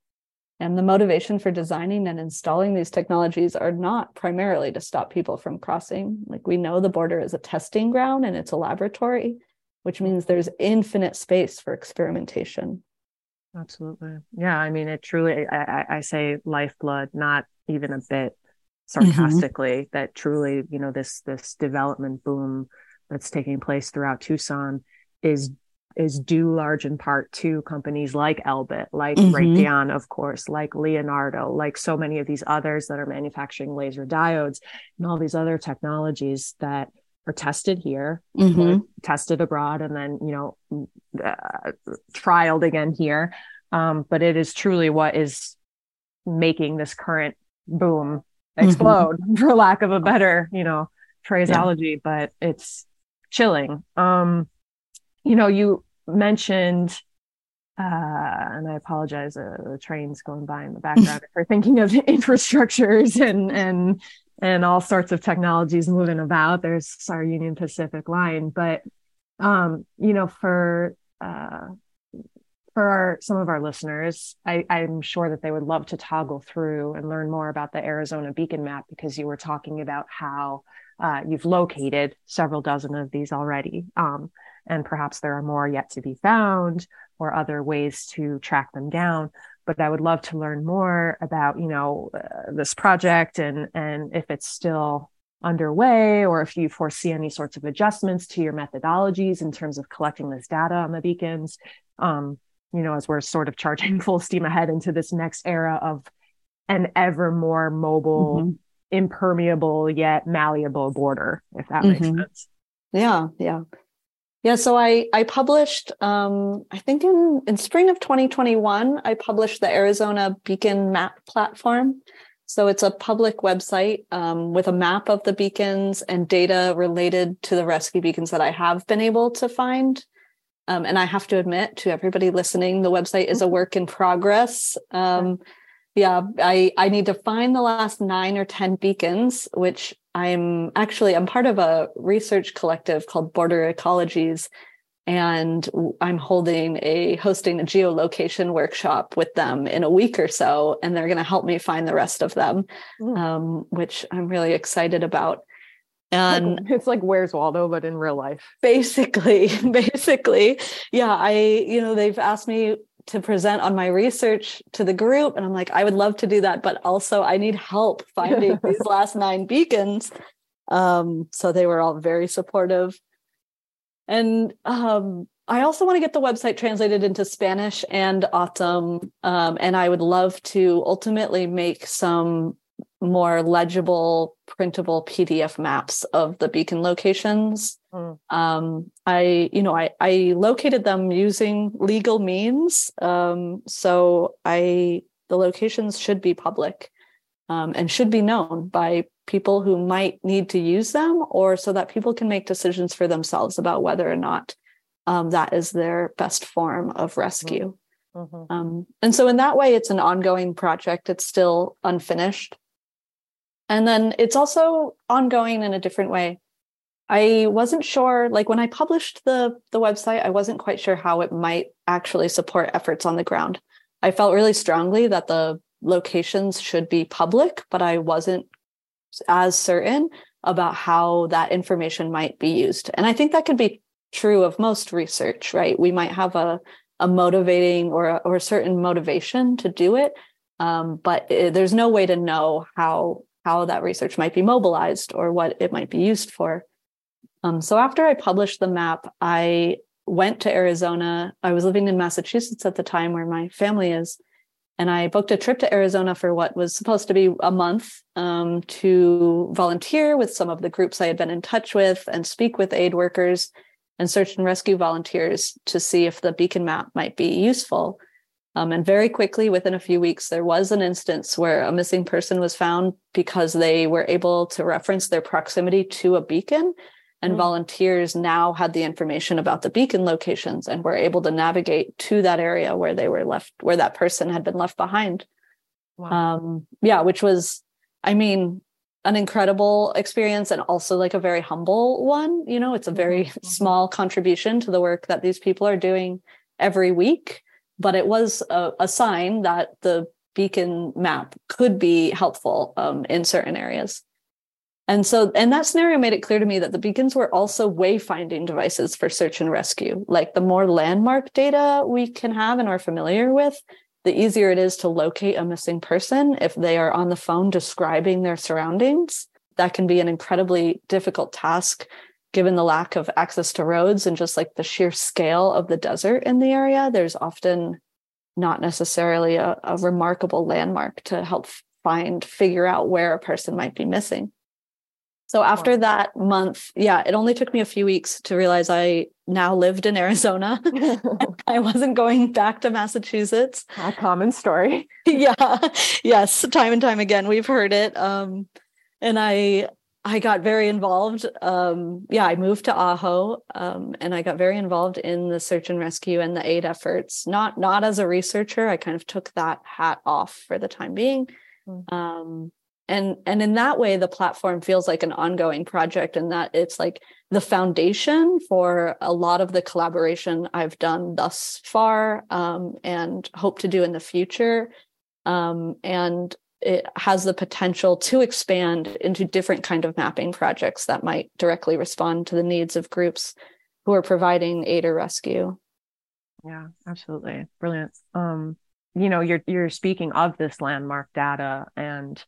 Speaker 2: and the motivation for designing and installing these technologies are not primarily to stop people from crossing. Like we know the border is a testing ground and it's a laboratory, which means there's infinite space for experimentation.
Speaker 1: Absolutely. Yeah. I mean, it truly, I, I say lifeblood, not even a bit sarcastically, mm-hmm. that truly, you know, this, this development boom that's taking place throughout Tucson is is due large in part to companies like Elbit, like mm-hmm. Raytheon, of course, like Leonardo, like so many of these others that are manufacturing laser diodes and all these other technologies that are tested here, mm-hmm. tested abroad, and then you know uh, trialed again here. Um, but it is truly what is making this current boom mm-hmm. explode, mm-hmm. for lack of a better you know phraseology. Yeah. But it's chilling. Um, you know, you mentioned, uh, and I apologize, uh, the train's going by in the background for thinking of infrastructures and and and all sorts of technologies moving about. There's our Union Pacific line, but um, you know, for uh, for our, some of our listeners, I, I'm sure that they would love to toggle through and learn more about the Arizona Beacon Map because you were talking about how uh, you've located several dozen of these already. Um, and perhaps there are more yet to be found or other ways to track them down but i would love to learn more about you know uh, this project and and if it's still underway or if you foresee any sorts of adjustments to your methodologies in terms of collecting this data on the beacons um, you know as we're sort of charging full steam ahead into this next era of an ever more mobile mm-hmm. impermeable yet malleable border if that mm-hmm. makes sense
Speaker 2: yeah yeah yeah, so I I published um, I think in in spring of 2021 I published the Arizona Beacon Map platform. So it's a public website um, with a map of the beacons and data related to the rescue beacons that I have been able to find. Um, and I have to admit to everybody listening, the website is a mm-hmm. work in progress. Um, yeah, I I need to find the last nine or ten beacons, which I'm actually I'm part of a research collective called Border Ecologies, and I'm holding a hosting a geolocation workshop with them in a week or so, and they're going to help me find the rest of them, mm. um, which I'm really excited about.
Speaker 1: And it's like Where's Waldo, but in real life.
Speaker 2: Basically, basically, yeah. I you know they've asked me to present on my research to the group and i'm like i would love to do that but also i need help finding these last nine beacons. Um, so they were all very supportive. And um, i also want to get the website translated into spanish and O'odham um, and i would love to ultimately make some more legible printable pdf maps of the beacon locations. Mm. um, i you know I, I located them using legal means. Um, so i the locations should be public um, and should be known by people who might need to use them or so that people can make decisions for themselves about whether or not um, that is their best form of rescue. Mm-hmm. um, and so in that way it's an ongoing project. It's still unfinished and then it's also ongoing in a different way. I wasn't sure, like when I published the the website, I wasn't quite sure how it might actually support efforts on the ground. I felt really strongly that the locations should be public, but I wasn't as certain about how that information might be used. And I think that could be true of most research, right? We might have a, a motivating or a, or a certain motivation to do it, um, but it, there's no way to know how how that research might be mobilized or what it might be used for. Um, so after I published the map, I went to Arizona. I was living in Massachusetts at the time, where my family is, and I booked a trip to Arizona for what was supposed to be a month um, to volunteer with some of the groups I had been in touch with and speak with aid workers and search and rescue volunteers to see if the beacon map might be useful. Um, and very quickly, within a few weeks, there was an instance where a missing person was found because they were able to reference their proximity to a beacon. And mm. volunteers now had the information about the beacon locations and were able to navigate to that area where they were left, where that person had been left behind. Wow. Um, yeah, which was, I mean, an incredible experience and also like a very humble one. You know, it's a very mm-hmm. small contribution to the work that these people are doing every week but it was a, a sign that the beacon map could be helpful um, in certain areas. And so, and that scenario made it clear to me that the beacons were also wayfinding devices for search and rescue. Like the more landmark data we can have and are familiar with, the easier it is to locate a missing person if they are on the phone describing their surroundings. That can be an incredibly difficult task given the lack of access to roads and just like the sheer scale of the desert in the area, there's often not necessarily a, a remarkable landmark to help find, figure out where a person might be missing. So after that month, yeah, it only took me a few weeks to realize I now lived in Arizona. I wasn't going back to Massachusetts.
Speaker 1: A common story.
Speaker 2: yeah. Yes, time and time again we've heard it. Um and I I got very involved. Um, yeah, I moved to Ajo, um, and I got very involved in the search and rescue and the aid efforts. Not not as a researcher. I kind of took that hat off for the time being. Mm-hmm. Um, and and in that way, the platform feels like an ongoing project, and that it's like the foundation for a lot of the collaboration I've done thus far, um, and hope to do in the future. Um, and it has the potential to expand into different kind of mapping projects that might directly respond to the needs of groups who are providing aid or rescue
Speaker 1: yeah absolutely brilliant um you know you're you're speaking of this landmark data and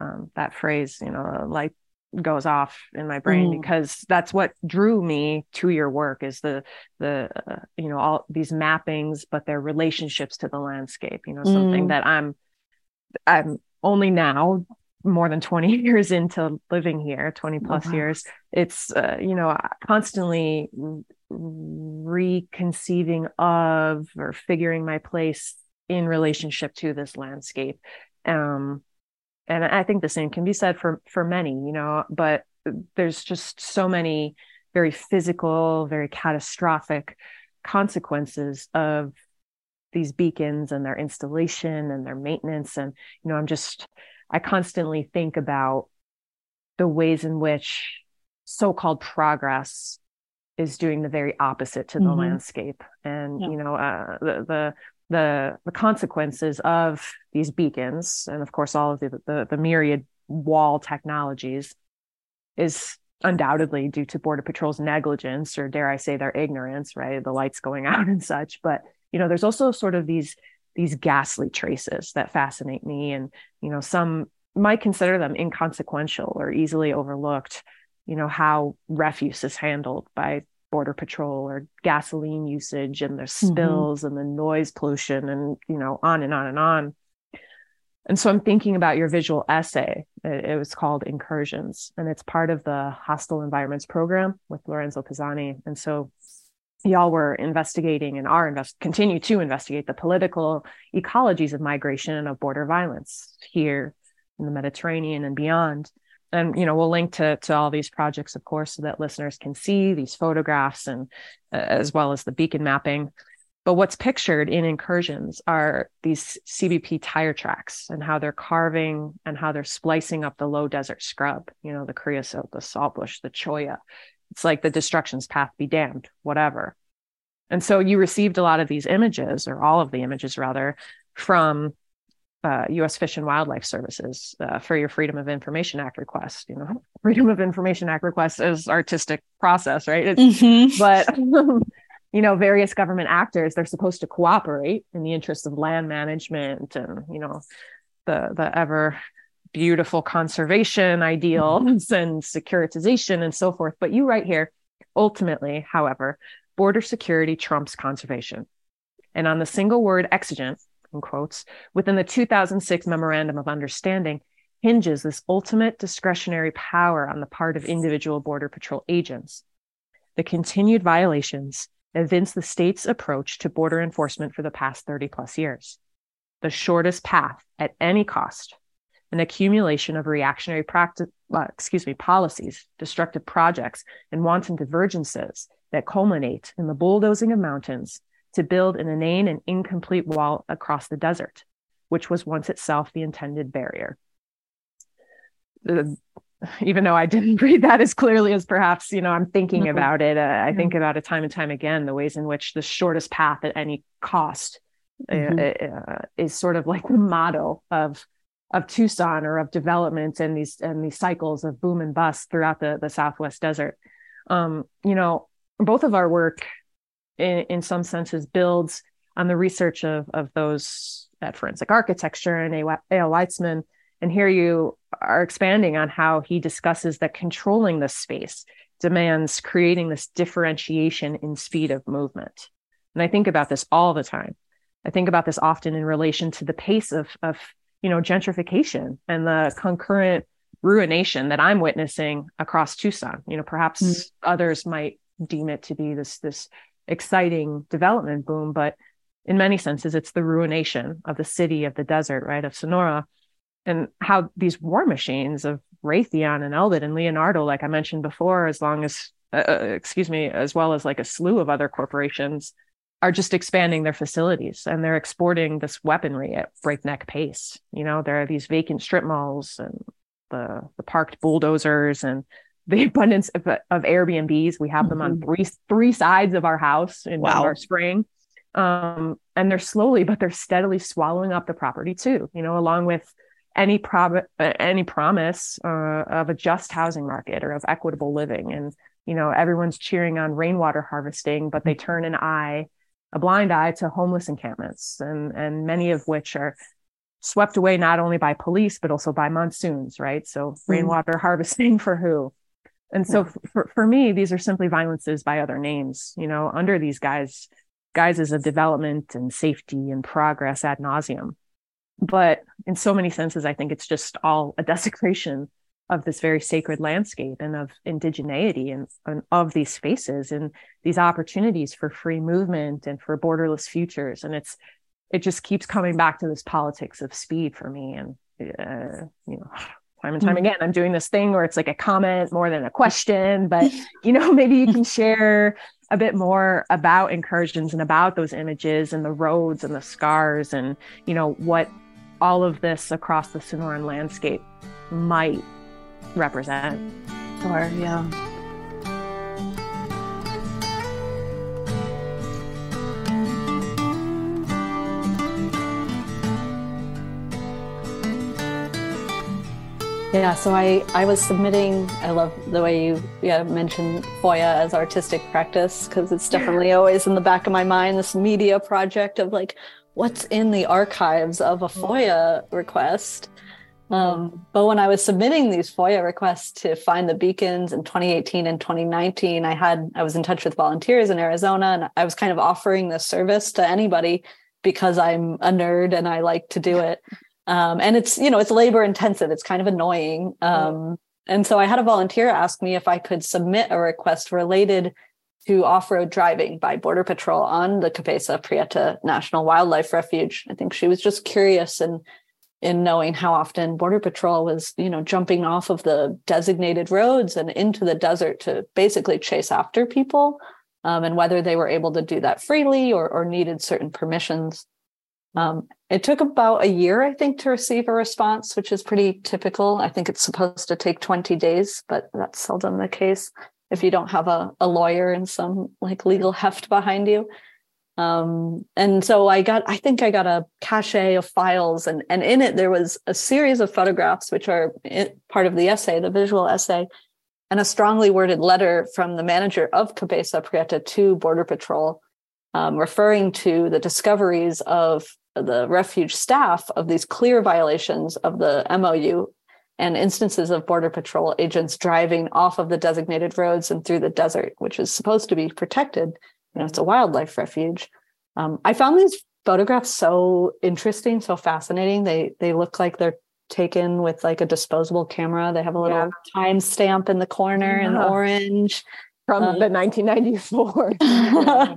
Speaker 1: um, that phrase you know light goes off in my brain mm. because that's what drew me to your work is the the uh, you know all these mappings but their relationships to the landscape you know something mm. that i'm i'm only now more than 20 years into living here 20 plus oh, wow. years it's uh, you know constantly reconceiving of or figuring my place in relationship to this landscape um and i think the same can be said for for many you know but there's just so many very physical very catastrophic consequences of these beacons and their installation and their maintenance and you know i'm just i constantly think about the ways in which so-called progress is doing the very opposite to the mm-hmm. landscape and yeah. you know uh, the, the the the consequences of these beacons and of course all of the, the the myriad wall technologies is undoubtedly due to border patrol's negligence or dare i say their ignorance right the lights going out and such but you know there's also sort of these these ghastly traces that fascinate me and you know some might consider them inconsequential or easily overlooked you know how refuse is handled by border patrol or gasoline usage and the mm-hmm. spills mm-hmm. and the noise pollution and you know on and on and on and so i'm thinking about your visual essay it, was called incursions and it's part of the hostile environments program with lorenzo pezzani and so y'all were investigating and are invest continue to investigate the political ecologies of migration and of border violence here in the Mediterranean and beyond. And you know, we'll link to to all these projects, of course, so that listeners can see these photographs and uh, as well as the beacon mapping. But what's pictured in incursions are these CBP tire tracks and how they're carving and how they're splicing up the low desert scrub, you know, the creosote, the saltbush, the cholla, it's like the destruction's path be damned, whatever. And so you received a lot of these images, or all of the images rather, from uh, U.S. Fish and Wildlife Services uh, for your Freedom of Information Act request. You know, Freedom of Information Act request is artistic process, right? Mm-hmm. But you know, various government actors they're supposed to cooperate in the interest of land management and you know the the ever beautiful conservation ideals and securitization and so forth. But you write here, ultimately, however, border security trumps conservation. And on the single word exigent, in quotes, within the 2006 Memorandum of Understanding, hinges this ultimate discretionary power on the part of individual Border Patrol agents. The continued violations evince the state's approach to border enforcement for the past 30 plus years. The shortest path at any cost, an accumulation of reactionary practice, uh, excuse me, policies, destructive projects, and wanton divergences that culminate in the bulldozing of mountains to build an inane and incomplete wall across the desert, which was once itself the intended barrier. The, even though I didn't read that as clearly as perhaps, you know, I'm thinking mm-hmm. about it, uh, I think about it time and time again, the ways in which the shortest path at any cost uh, mm-hmm. uh, is sort of like the motto of of Tucson or of developments and these and these cycles of boom and bust throughout the the Southwest desert. Um, you know, both of our work in, in some senses builds on the research of, of those at forensic architecture and Eyal Weizman. And here you are expanding on how he discusses that controlling the space demands creating this differentiation in speed of movement. And I think about this all the time. I think about this often in relation to the pace of, of you know, gentrification and the concurrent ruination that I'm witnessing across Tucson. You know, perhaps mm. others might deem it to be this this exciting development boom, but in many senses, it's the ruination of the city of the desert, right, of Sonora, and how these war machines of Raytheon and Elbit and Leonardo, like I mentioned before, as long as, uh, uh, excuse me, as well as like a slew of other corporations, are just expanding their facilities and they're exporting this weaponry at breakneck pace. You know, there are these vacant strip malls and the the parked bulldozers and the abundance of, of Airbnbs. We have them mm-hmm. on three three sides of our house in wow. our spring. Um, and they're slowly, but they're steadily swallowing up the property too. You know, along with any prob- any promise uh, of a just housing market or of equitable living. And you know, everyone's cheering on rainwater harvesting, but they mm-hmm. turn an eye, a blind eye, to homeless encampments, and and many of which are swept away not only by police but also by monsoons. Right. So mm-hmm. rainwater harvesting for who? And so yeah. for, for me, these are simply violences by other names, you know, under these guys, guises of development and safety and progress ad nauseum. But in so many senses, I think it's just all a desecration of this very sacred landscape and of indigeneity and, and, of these spaces and these opportunities for free movement and for borderless futures. And it's it just keeps coming back to this politics of speed for me. And uh, you know, time and time mm-hmm. again i'm doing this thing where it's like a comment more than a question but you know maybe you can share a bit more about incursions and about those images and the roads and the scars and you know what all of this across the sonoran landscape might represent.
Speaker 2: Sure yeah. Yeah, so I, I was submitting, I love the way you yeah, mentioned FOIA as artistic practice, because it's definitely always in the back of my mind, this media project of like, what's in the archives of a FOIA request? Um, but when I was submitting these FOIA requests to find the beacons in 2018 and 2019, I had I was in touch with volunteers in Arizona, and I was kind of offering this service to anybody because I'm a nerd and I like to do it. Um, and it's, you know, it's labor intensive. It's kind of annoying. Um, and so I had a volunteer ask me if I could submit a request related to off-road driving by Border Patrol on the Cabeza Prieta National Wildlife Refuge. I think she was just curious and in knowing how often Border Patrol was, you know, jumping off of the designated roads and into the desert to basically chase after people, um, and whether they were able to do that freely or, or needed certain permissions. Um, it took about a year, I think, to receive a response, which is pretty typical. I think it's supposed to take 20 days, but that's seldom the case if you don't have a, a lawyer and some like legal heft behind you. Um, and so I got, I think I got a cache of files, and and in it there was a series of photographs, which are part of the essay, the visual essay, and a strongly worded letter from the manager of Cabeza Prieta to Border Patrol, um, referring to the discoveries of the refuge staff of these clear violations of the MOU and instances of Border Patrol agents driving off of the designated roads and through the desert, which is supposed to be protected. You know, it's a wildlife refuge. Um, I found these photographs so interesting, so fascinating. They they look like they're taken with like a disposable camera. They have a little yeah. time stamp in the corner yeah. in orange
Speaker 1: from um, the 1994
Speaker 2: yeah.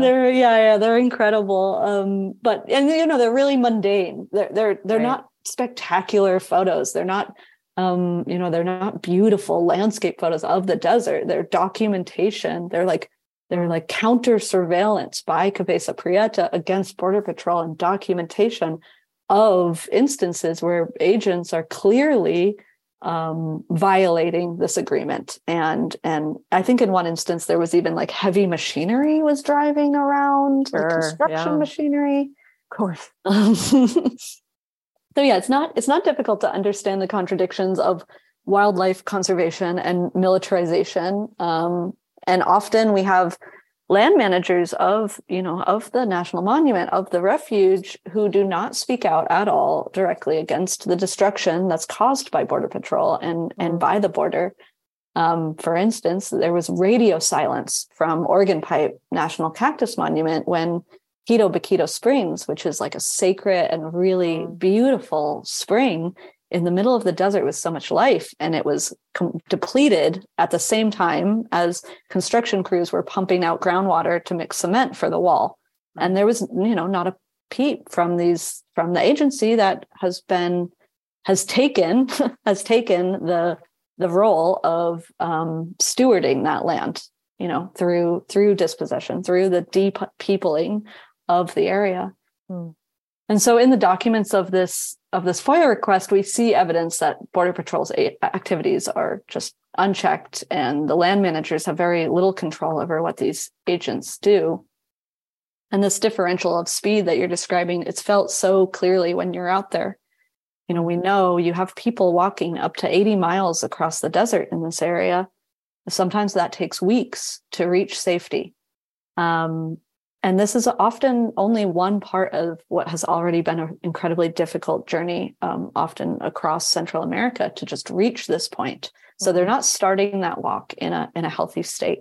Speaker 2: they're yeah yeah they're incredible um but and you know they're really mundane they're they're they're right. not spectacular photos they're not um you know they're not beautiful landscape photos of the desert they're documentation they're like they're like counter surveillance by Cabeza Prieta against border patrol and documentation of instances where agents are clearly um, violating this agreement. And and I think in one instance there was even like heavy machinery was driving around, sure, construction yeah. machinery.
Speaker 1: Of course.
Speaker 2: so yeah, it's not it's not difficult to understand the contradictions of wildlife conservation and militarization. Um, and often we have land managers of you know of the national monument of the refuge who do not speak out at all directly against the destruction that's caused by border patrol and and mm. by the border um, for instance there was radio silence from organ pipe national cactus monument when Quitobaquito Springs, which is like a sacred and really mm. beautiful spring, in the middle of the desert with so much life and it was com- depleted at the same time as construction crews were pumping out groundwater to mix cement for the wall. And there was you know not a peep from these from the agency that has been has taken has taken the the role of um, stewarding that land you know through through dispossession through the deep peopling of the area. Hmm. And so in the documents of this of this FOIA request, we see evidence that Border Patrol's activities are just unchecked, and the land managers have very little control over what these agents do. And this differential of speed that you're describing, it's felt so clearly when you're out there. You know, we know you have people walking up to 80 miles across the desert in this area. Sometimes that takes weeks to reach safety. Um, and this is often only one part of what has already been an incredibly difficult journey, um, often across Central America, to just reach this point. So they're mm-hmm. not starting that walk in a in a healthy state.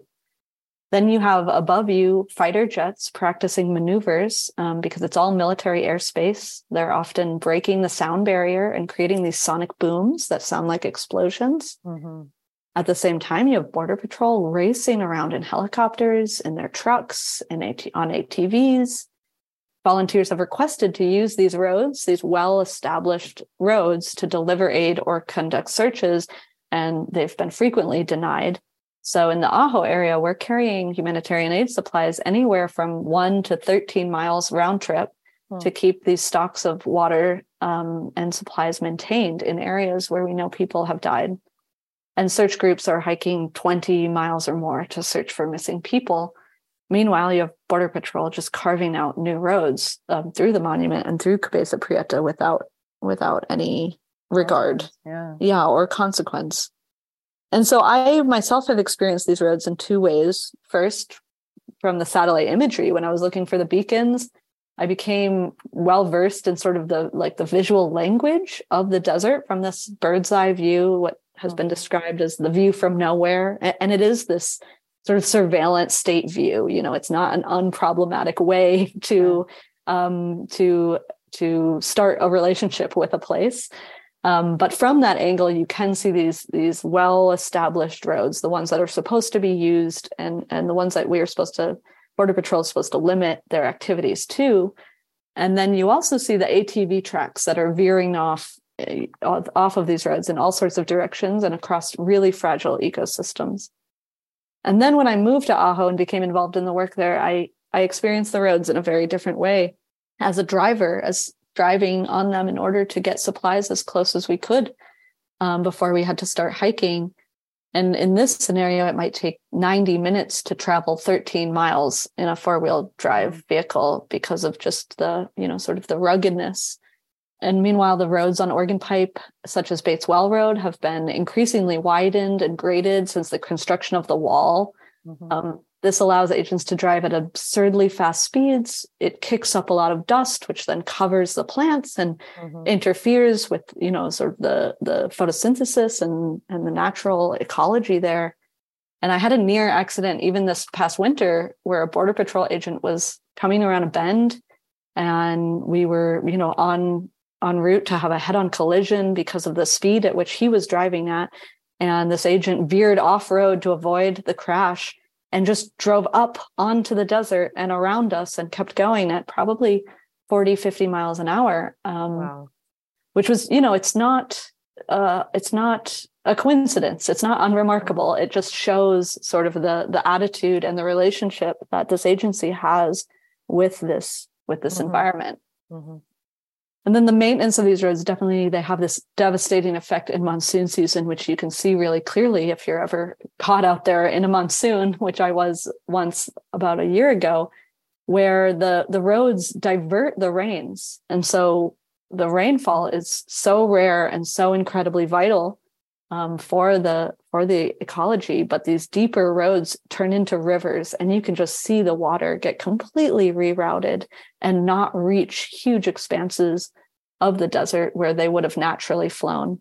Speaker 2: Then you have above you fighter jets practicing maneuvers um, because it's all military airspace. They're often breaking the sound barrier and creating these sonic booms that sound like explosions. Mm-hmm. At the same time, you have Border Patrol racing around in helicopters, in their trucks, and AT- on ATVs. Volunteers have requested to use these roads, these well established roads, to deliver aid or conduct searches, and they've been frequently denied. So, in the Ajo area, we're carrying humanitarian aid supplies anywhere from one to 13 miles round trip hmm. to keep these stocks of water um, and supplies maintained in areas where we know people have died and search groups are hiking 20 miles or more to search for missing people. Meanwhile, you have Border Patrol just carving out new roads um, through the monument and through Cabeza Prieta without without any regard, yeah. yeah, or consequence. And so I myself have experienced these roads in two ways. First, from the satellite imagery, when I was looking for the beacons, I became well versed in sort of the like the visual language of the desert from this bird's eye view, what has been described as the view from nowhere. And it is this sort of surveillance state view. You know, it's not an unproblematic way to um, to to start a relationship with a place. Um, but from that angle, you can see these these well established roads, the ones that are supposed to be used, and and the ones that we are supposed to Border Patrol is supposed to limit their activities to. And then you also see the ATV tracks that are veering off off of these roads in all sorts of directions and across really fragile ecosystems. And then when I moved to Ajo and became involved in the work there, I, I experienced the roads in a very different way as a driver, as driving on them in order to get supplies as close as we could um, before we had to start hiking. And in this scenario, it might take 90 minutes to travel 13 miles in a four wheel drive vehicle because of just the, you know, sort of the ruggedness. And meanwhile, the roads on Organ Pipe, such as Bates Well Road, have been increasingly widened and graded since the construction of the wall. Mm-hmm. Um, this allows agents to drive at absurdly fast speeds. It kicks up a lot of dust, which then covers the plants and mm-hmm. interferes with, you know, sort of the the photosynthesis and and the natural ecology there. And I had a near accident even this past winter where a border patrol agent was coming around a bend and we were, you know, on en route to have a head-on collision because of the speed at which he was driving at. And this agent veered off road to avoid the crash and just drove up onto the desert and around us and kept going at probably 40 50 miles an hour um, wow. which was you know it's not uh, it's not a coincidence it's not unremarkable it just shows sort of the the attitude and the relationship that this agency has with this with this mm-hmm. environment mm-hmm. And then the maintenance of these roads definitely they have this devastating effect in monsoon season, which you can see really clearly if you're ever caught out there in a monsoon, which I was once about a year ago, where the the roads divert the rains. And so the rainfall is so rare and so incredibly vital um, for the for the ecology but these deeper roads turn into rivers and you can just see the water get completely rerouted and not reach huge expanses of the desert where they would have naturally flown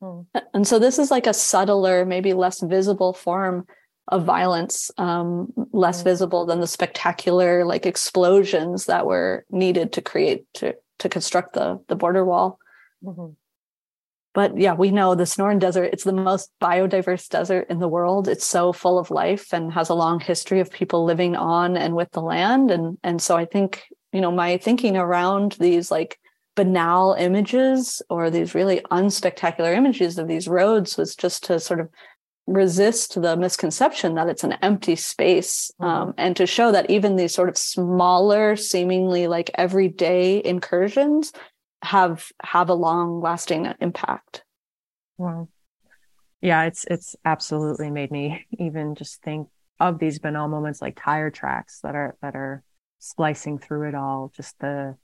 Speaker 2: hmm. and so this is like a subtler maybe less visible form of violence um, less hmm. visible than the spectacular like explosions that were needed to create to to construct the the border wall mm-hmm but yeah, we know the Sonoran Desert, it's the most biodiverse desert in the world. It's so full of life and has a long history of people living on and with the land. And, and so I think, you know, my thinking around these like banal images or these really unspectacular images of these roads was just to sort of resist the misconception that it's an empty space mm-hmm. um, and to show that even these sort of smaller seemingly like everyday incursions have have a long lasting impact
Speaker 1: wow yeah it's it's absolutely made me even just think of these banal moments like tire tracks that are that are splicing through it all just the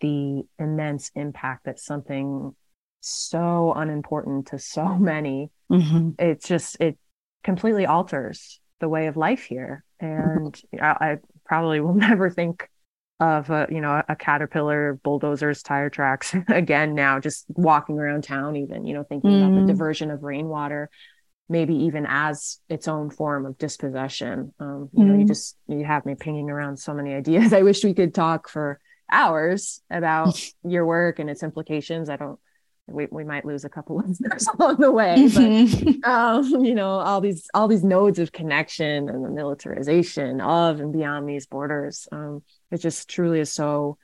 Speaker 1: the immense impact that something so unimportant to so many mm-hmm. it just it completely alters the way of life here and. I, I probably will never think of a you know a caterpillar bulldozers tire tracks again now just walking around town even you know thinking mm. about the mm. diversion of rainwater maybe even as its own form of dispossession um, you mm. know you mm. just you have me pinging around so many ideas i wish we could talk for hours about your work and its implications i don't we, we might lose a couple listeners along the way but mm-hmm. um, you know all these all these nodes of connection and the militarization of and beyond these borders um, it just truly is so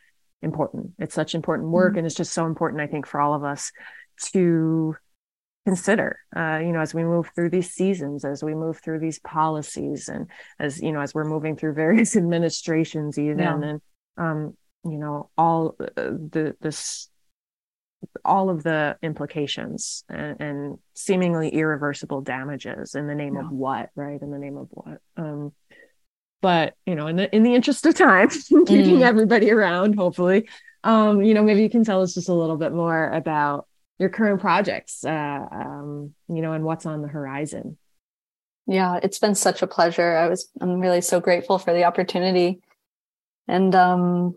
Speaker 1: important it's such important work mm-hmm. and it's just so important i think for all of us to consider uh, you know as we move through these seasons as we move through these policies and as you know as we're moving through various administrations even yeah. and um, you know all uh, the this all of the implications and, and, seemingly irreversible damages in the name yeah. of what right? In the name of what? Um but you know in the in the interest of time keeping mm. everybody around hopefully um you know maybe you can tell us just a little bit more about your current projects uh um you know and what's on the horizon.
Speaker 2: Yeah it's been such a pleasure. I was i'm really so grateful for the opportunity. And um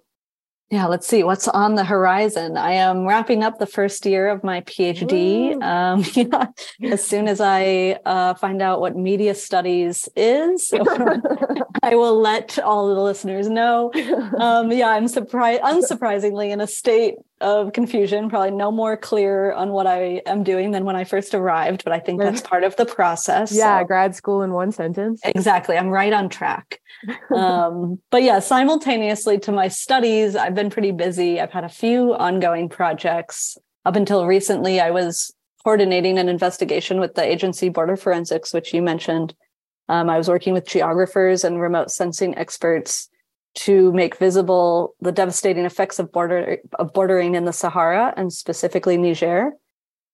Speaker 2: yeah, let's see what's on the horizon. I am wrapping up the first year of my PhD. Um, yeah, as soon as I uh, find out what media studies is, I will let all the listeners know. Um, yeah, I'm surprised, unsurprisingly, in a state of confusion, probably no more clear on what I am doing than when I first arrived, but I think that's part of the process.
Speaker 1: Yeah, so. grad school in one sentence.
Speaker 2: Exactly. I'm right on track. um, but yeah, simultaneously to my studies, I've been pretty busy. I've had a few ongoing projects. Up until recently, I was coordinating an investigation with the agency Border Forensics, which you mentioned. Um, I was working with geographers and remote sensing experts to make visible the devastating effects of border of bordering in the Sahara and specifically Niger.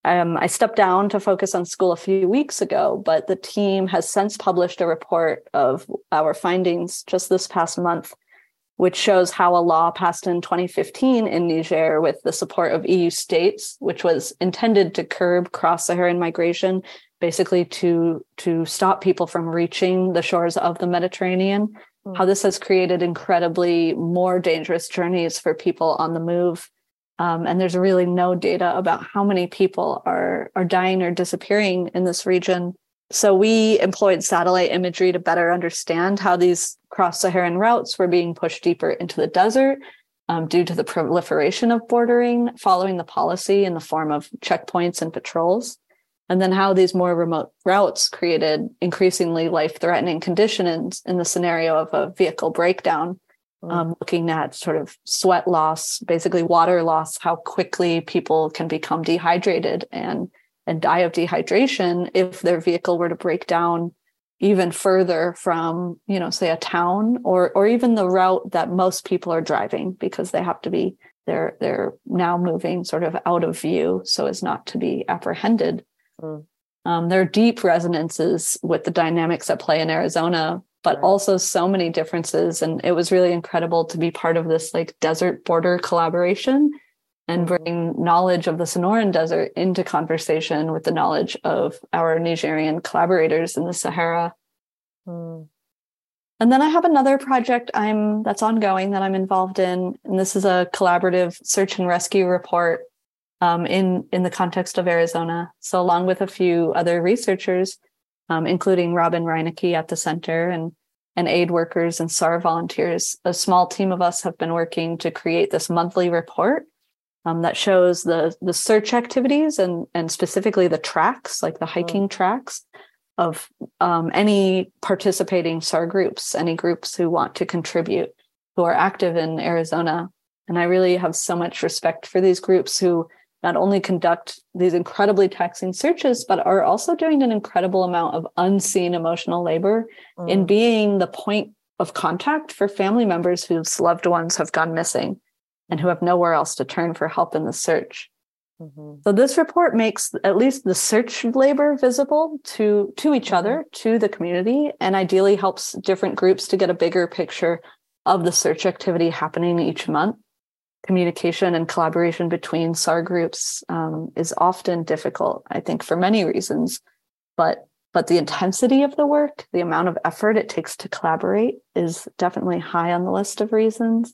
Speaker 2: um, I stepped down to focus on school a few weeks ago, but the team has since published a report of our findings just this past month, which shows how a law passed in 2015 in Niger with the support of EU states, which was intended to curb cross Saharan migration, basically to, to stop people from reaching the shores of the Mediterranean. Mm. How this has created incredibly more dangerous journeys for people on the move um, and there's really no data about how many people are are dying or disappearing in this region. So we employed satellite imagery to better understand how these cross-Saharan routes were being pushed deeper into the desert um, due to the proliferation of bordering, following the policy in the form of checkpoints and patrols, and then how these more remote routes created increasingly life-threatening conditions in the scenario of a vehicle breakdown Mm. um, looking at sort of sweat loss, basically water loss, how quickly people can become dehydrated and and die of dehydration if their vehicle were to break down even further from you know say a town or or even the route that most people are driving because they have to be they're they're now moving sort of out of view so as not to be apprehended mm. um, there are deep resonances with the dynamics at play in arizona but also so many differences. And it was really incredible to be part of this like desert border collaboration and mm-hmm. bring knowledge of the Sonoran Desert into conversation with the knowledge of our Nigerian collaborators in the Sahara. Mm. And then I have another project I'm that's ongoing that I'm involved in, and this is a collaborative search and rescue report um, in in the context of Arizona. So, along with a few other researchers, um, including Robin Reineke at the center and and aid workers and SAR volunteers. A small team of us have been working to create this monthly report um, that shows the the search activities and and specifically the tracks, like the hiking mm. tracks of um, any participating SAR groups, any groups who want to contribute, who are active in Arizona. And I really have so much respect for these groups who not only conduct these incredibly taxing searches, but are also doing an incredible amount of unseen emotional labor mm. in being the point of contact for family members whose loved ones have gone missing and who have nowhere else to turn for help in the search. Mm-hmm. So this report makes at least the search labor visible to to each mm-hmm. other, to the community, and ideally helps different groups to get a bigger picture of the search activity happening each month communication and collaboration between SAR groups um, is often difficult, I think, for many reasons. But but the intensity of the work, the amount of effort it takes to collaborate, is definitely high on the list of reasons.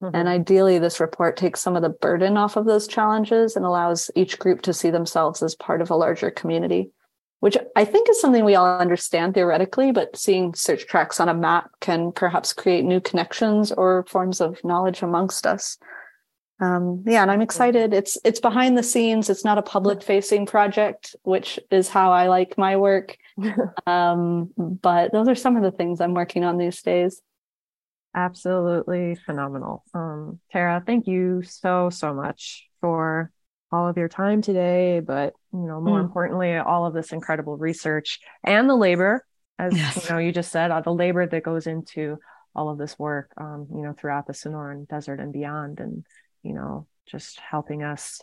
Speaker 2: Mm-hmm. And ideally, this report takes some of the burden off of those challenges and allows each group to see themselves as part of a larger community, which I think is something we all understand theoretically, but seeing search tracks on a map can perhaps create new connections or forms of knowledge amongst us um, yeah and i'm excited. It's it's behind the scenes. It's not a public facing project which is how i like my work. Um, but those are some of the things i'm working on these days.
Speaker 1: Absolutely phenomenal. Um, tara thank you so so much for all of your time today but you know more mm. importantly all of this incredible research and the labor as yes. you know you just said uh, the labor that goes into all of this work um, you know throughout the sonoran desert and beyond. And you know, just helping us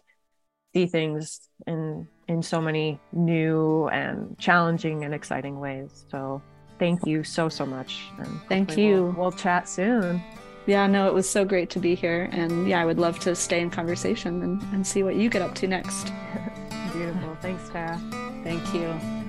Speaker 1: see things in in so many new and challenging and exciting ways. So thank you so so much.
Speaker 2: And thank you.
Speaker 1: We'll, we'll chat soon.
Speaker 2: Yeah, no, it was so great to be here. And yeah, I would love to stay in conversation and, and see what you get up to next.
Speaker 1: Beautiful. Thanks, Tara.
Speaker 2: Thank you.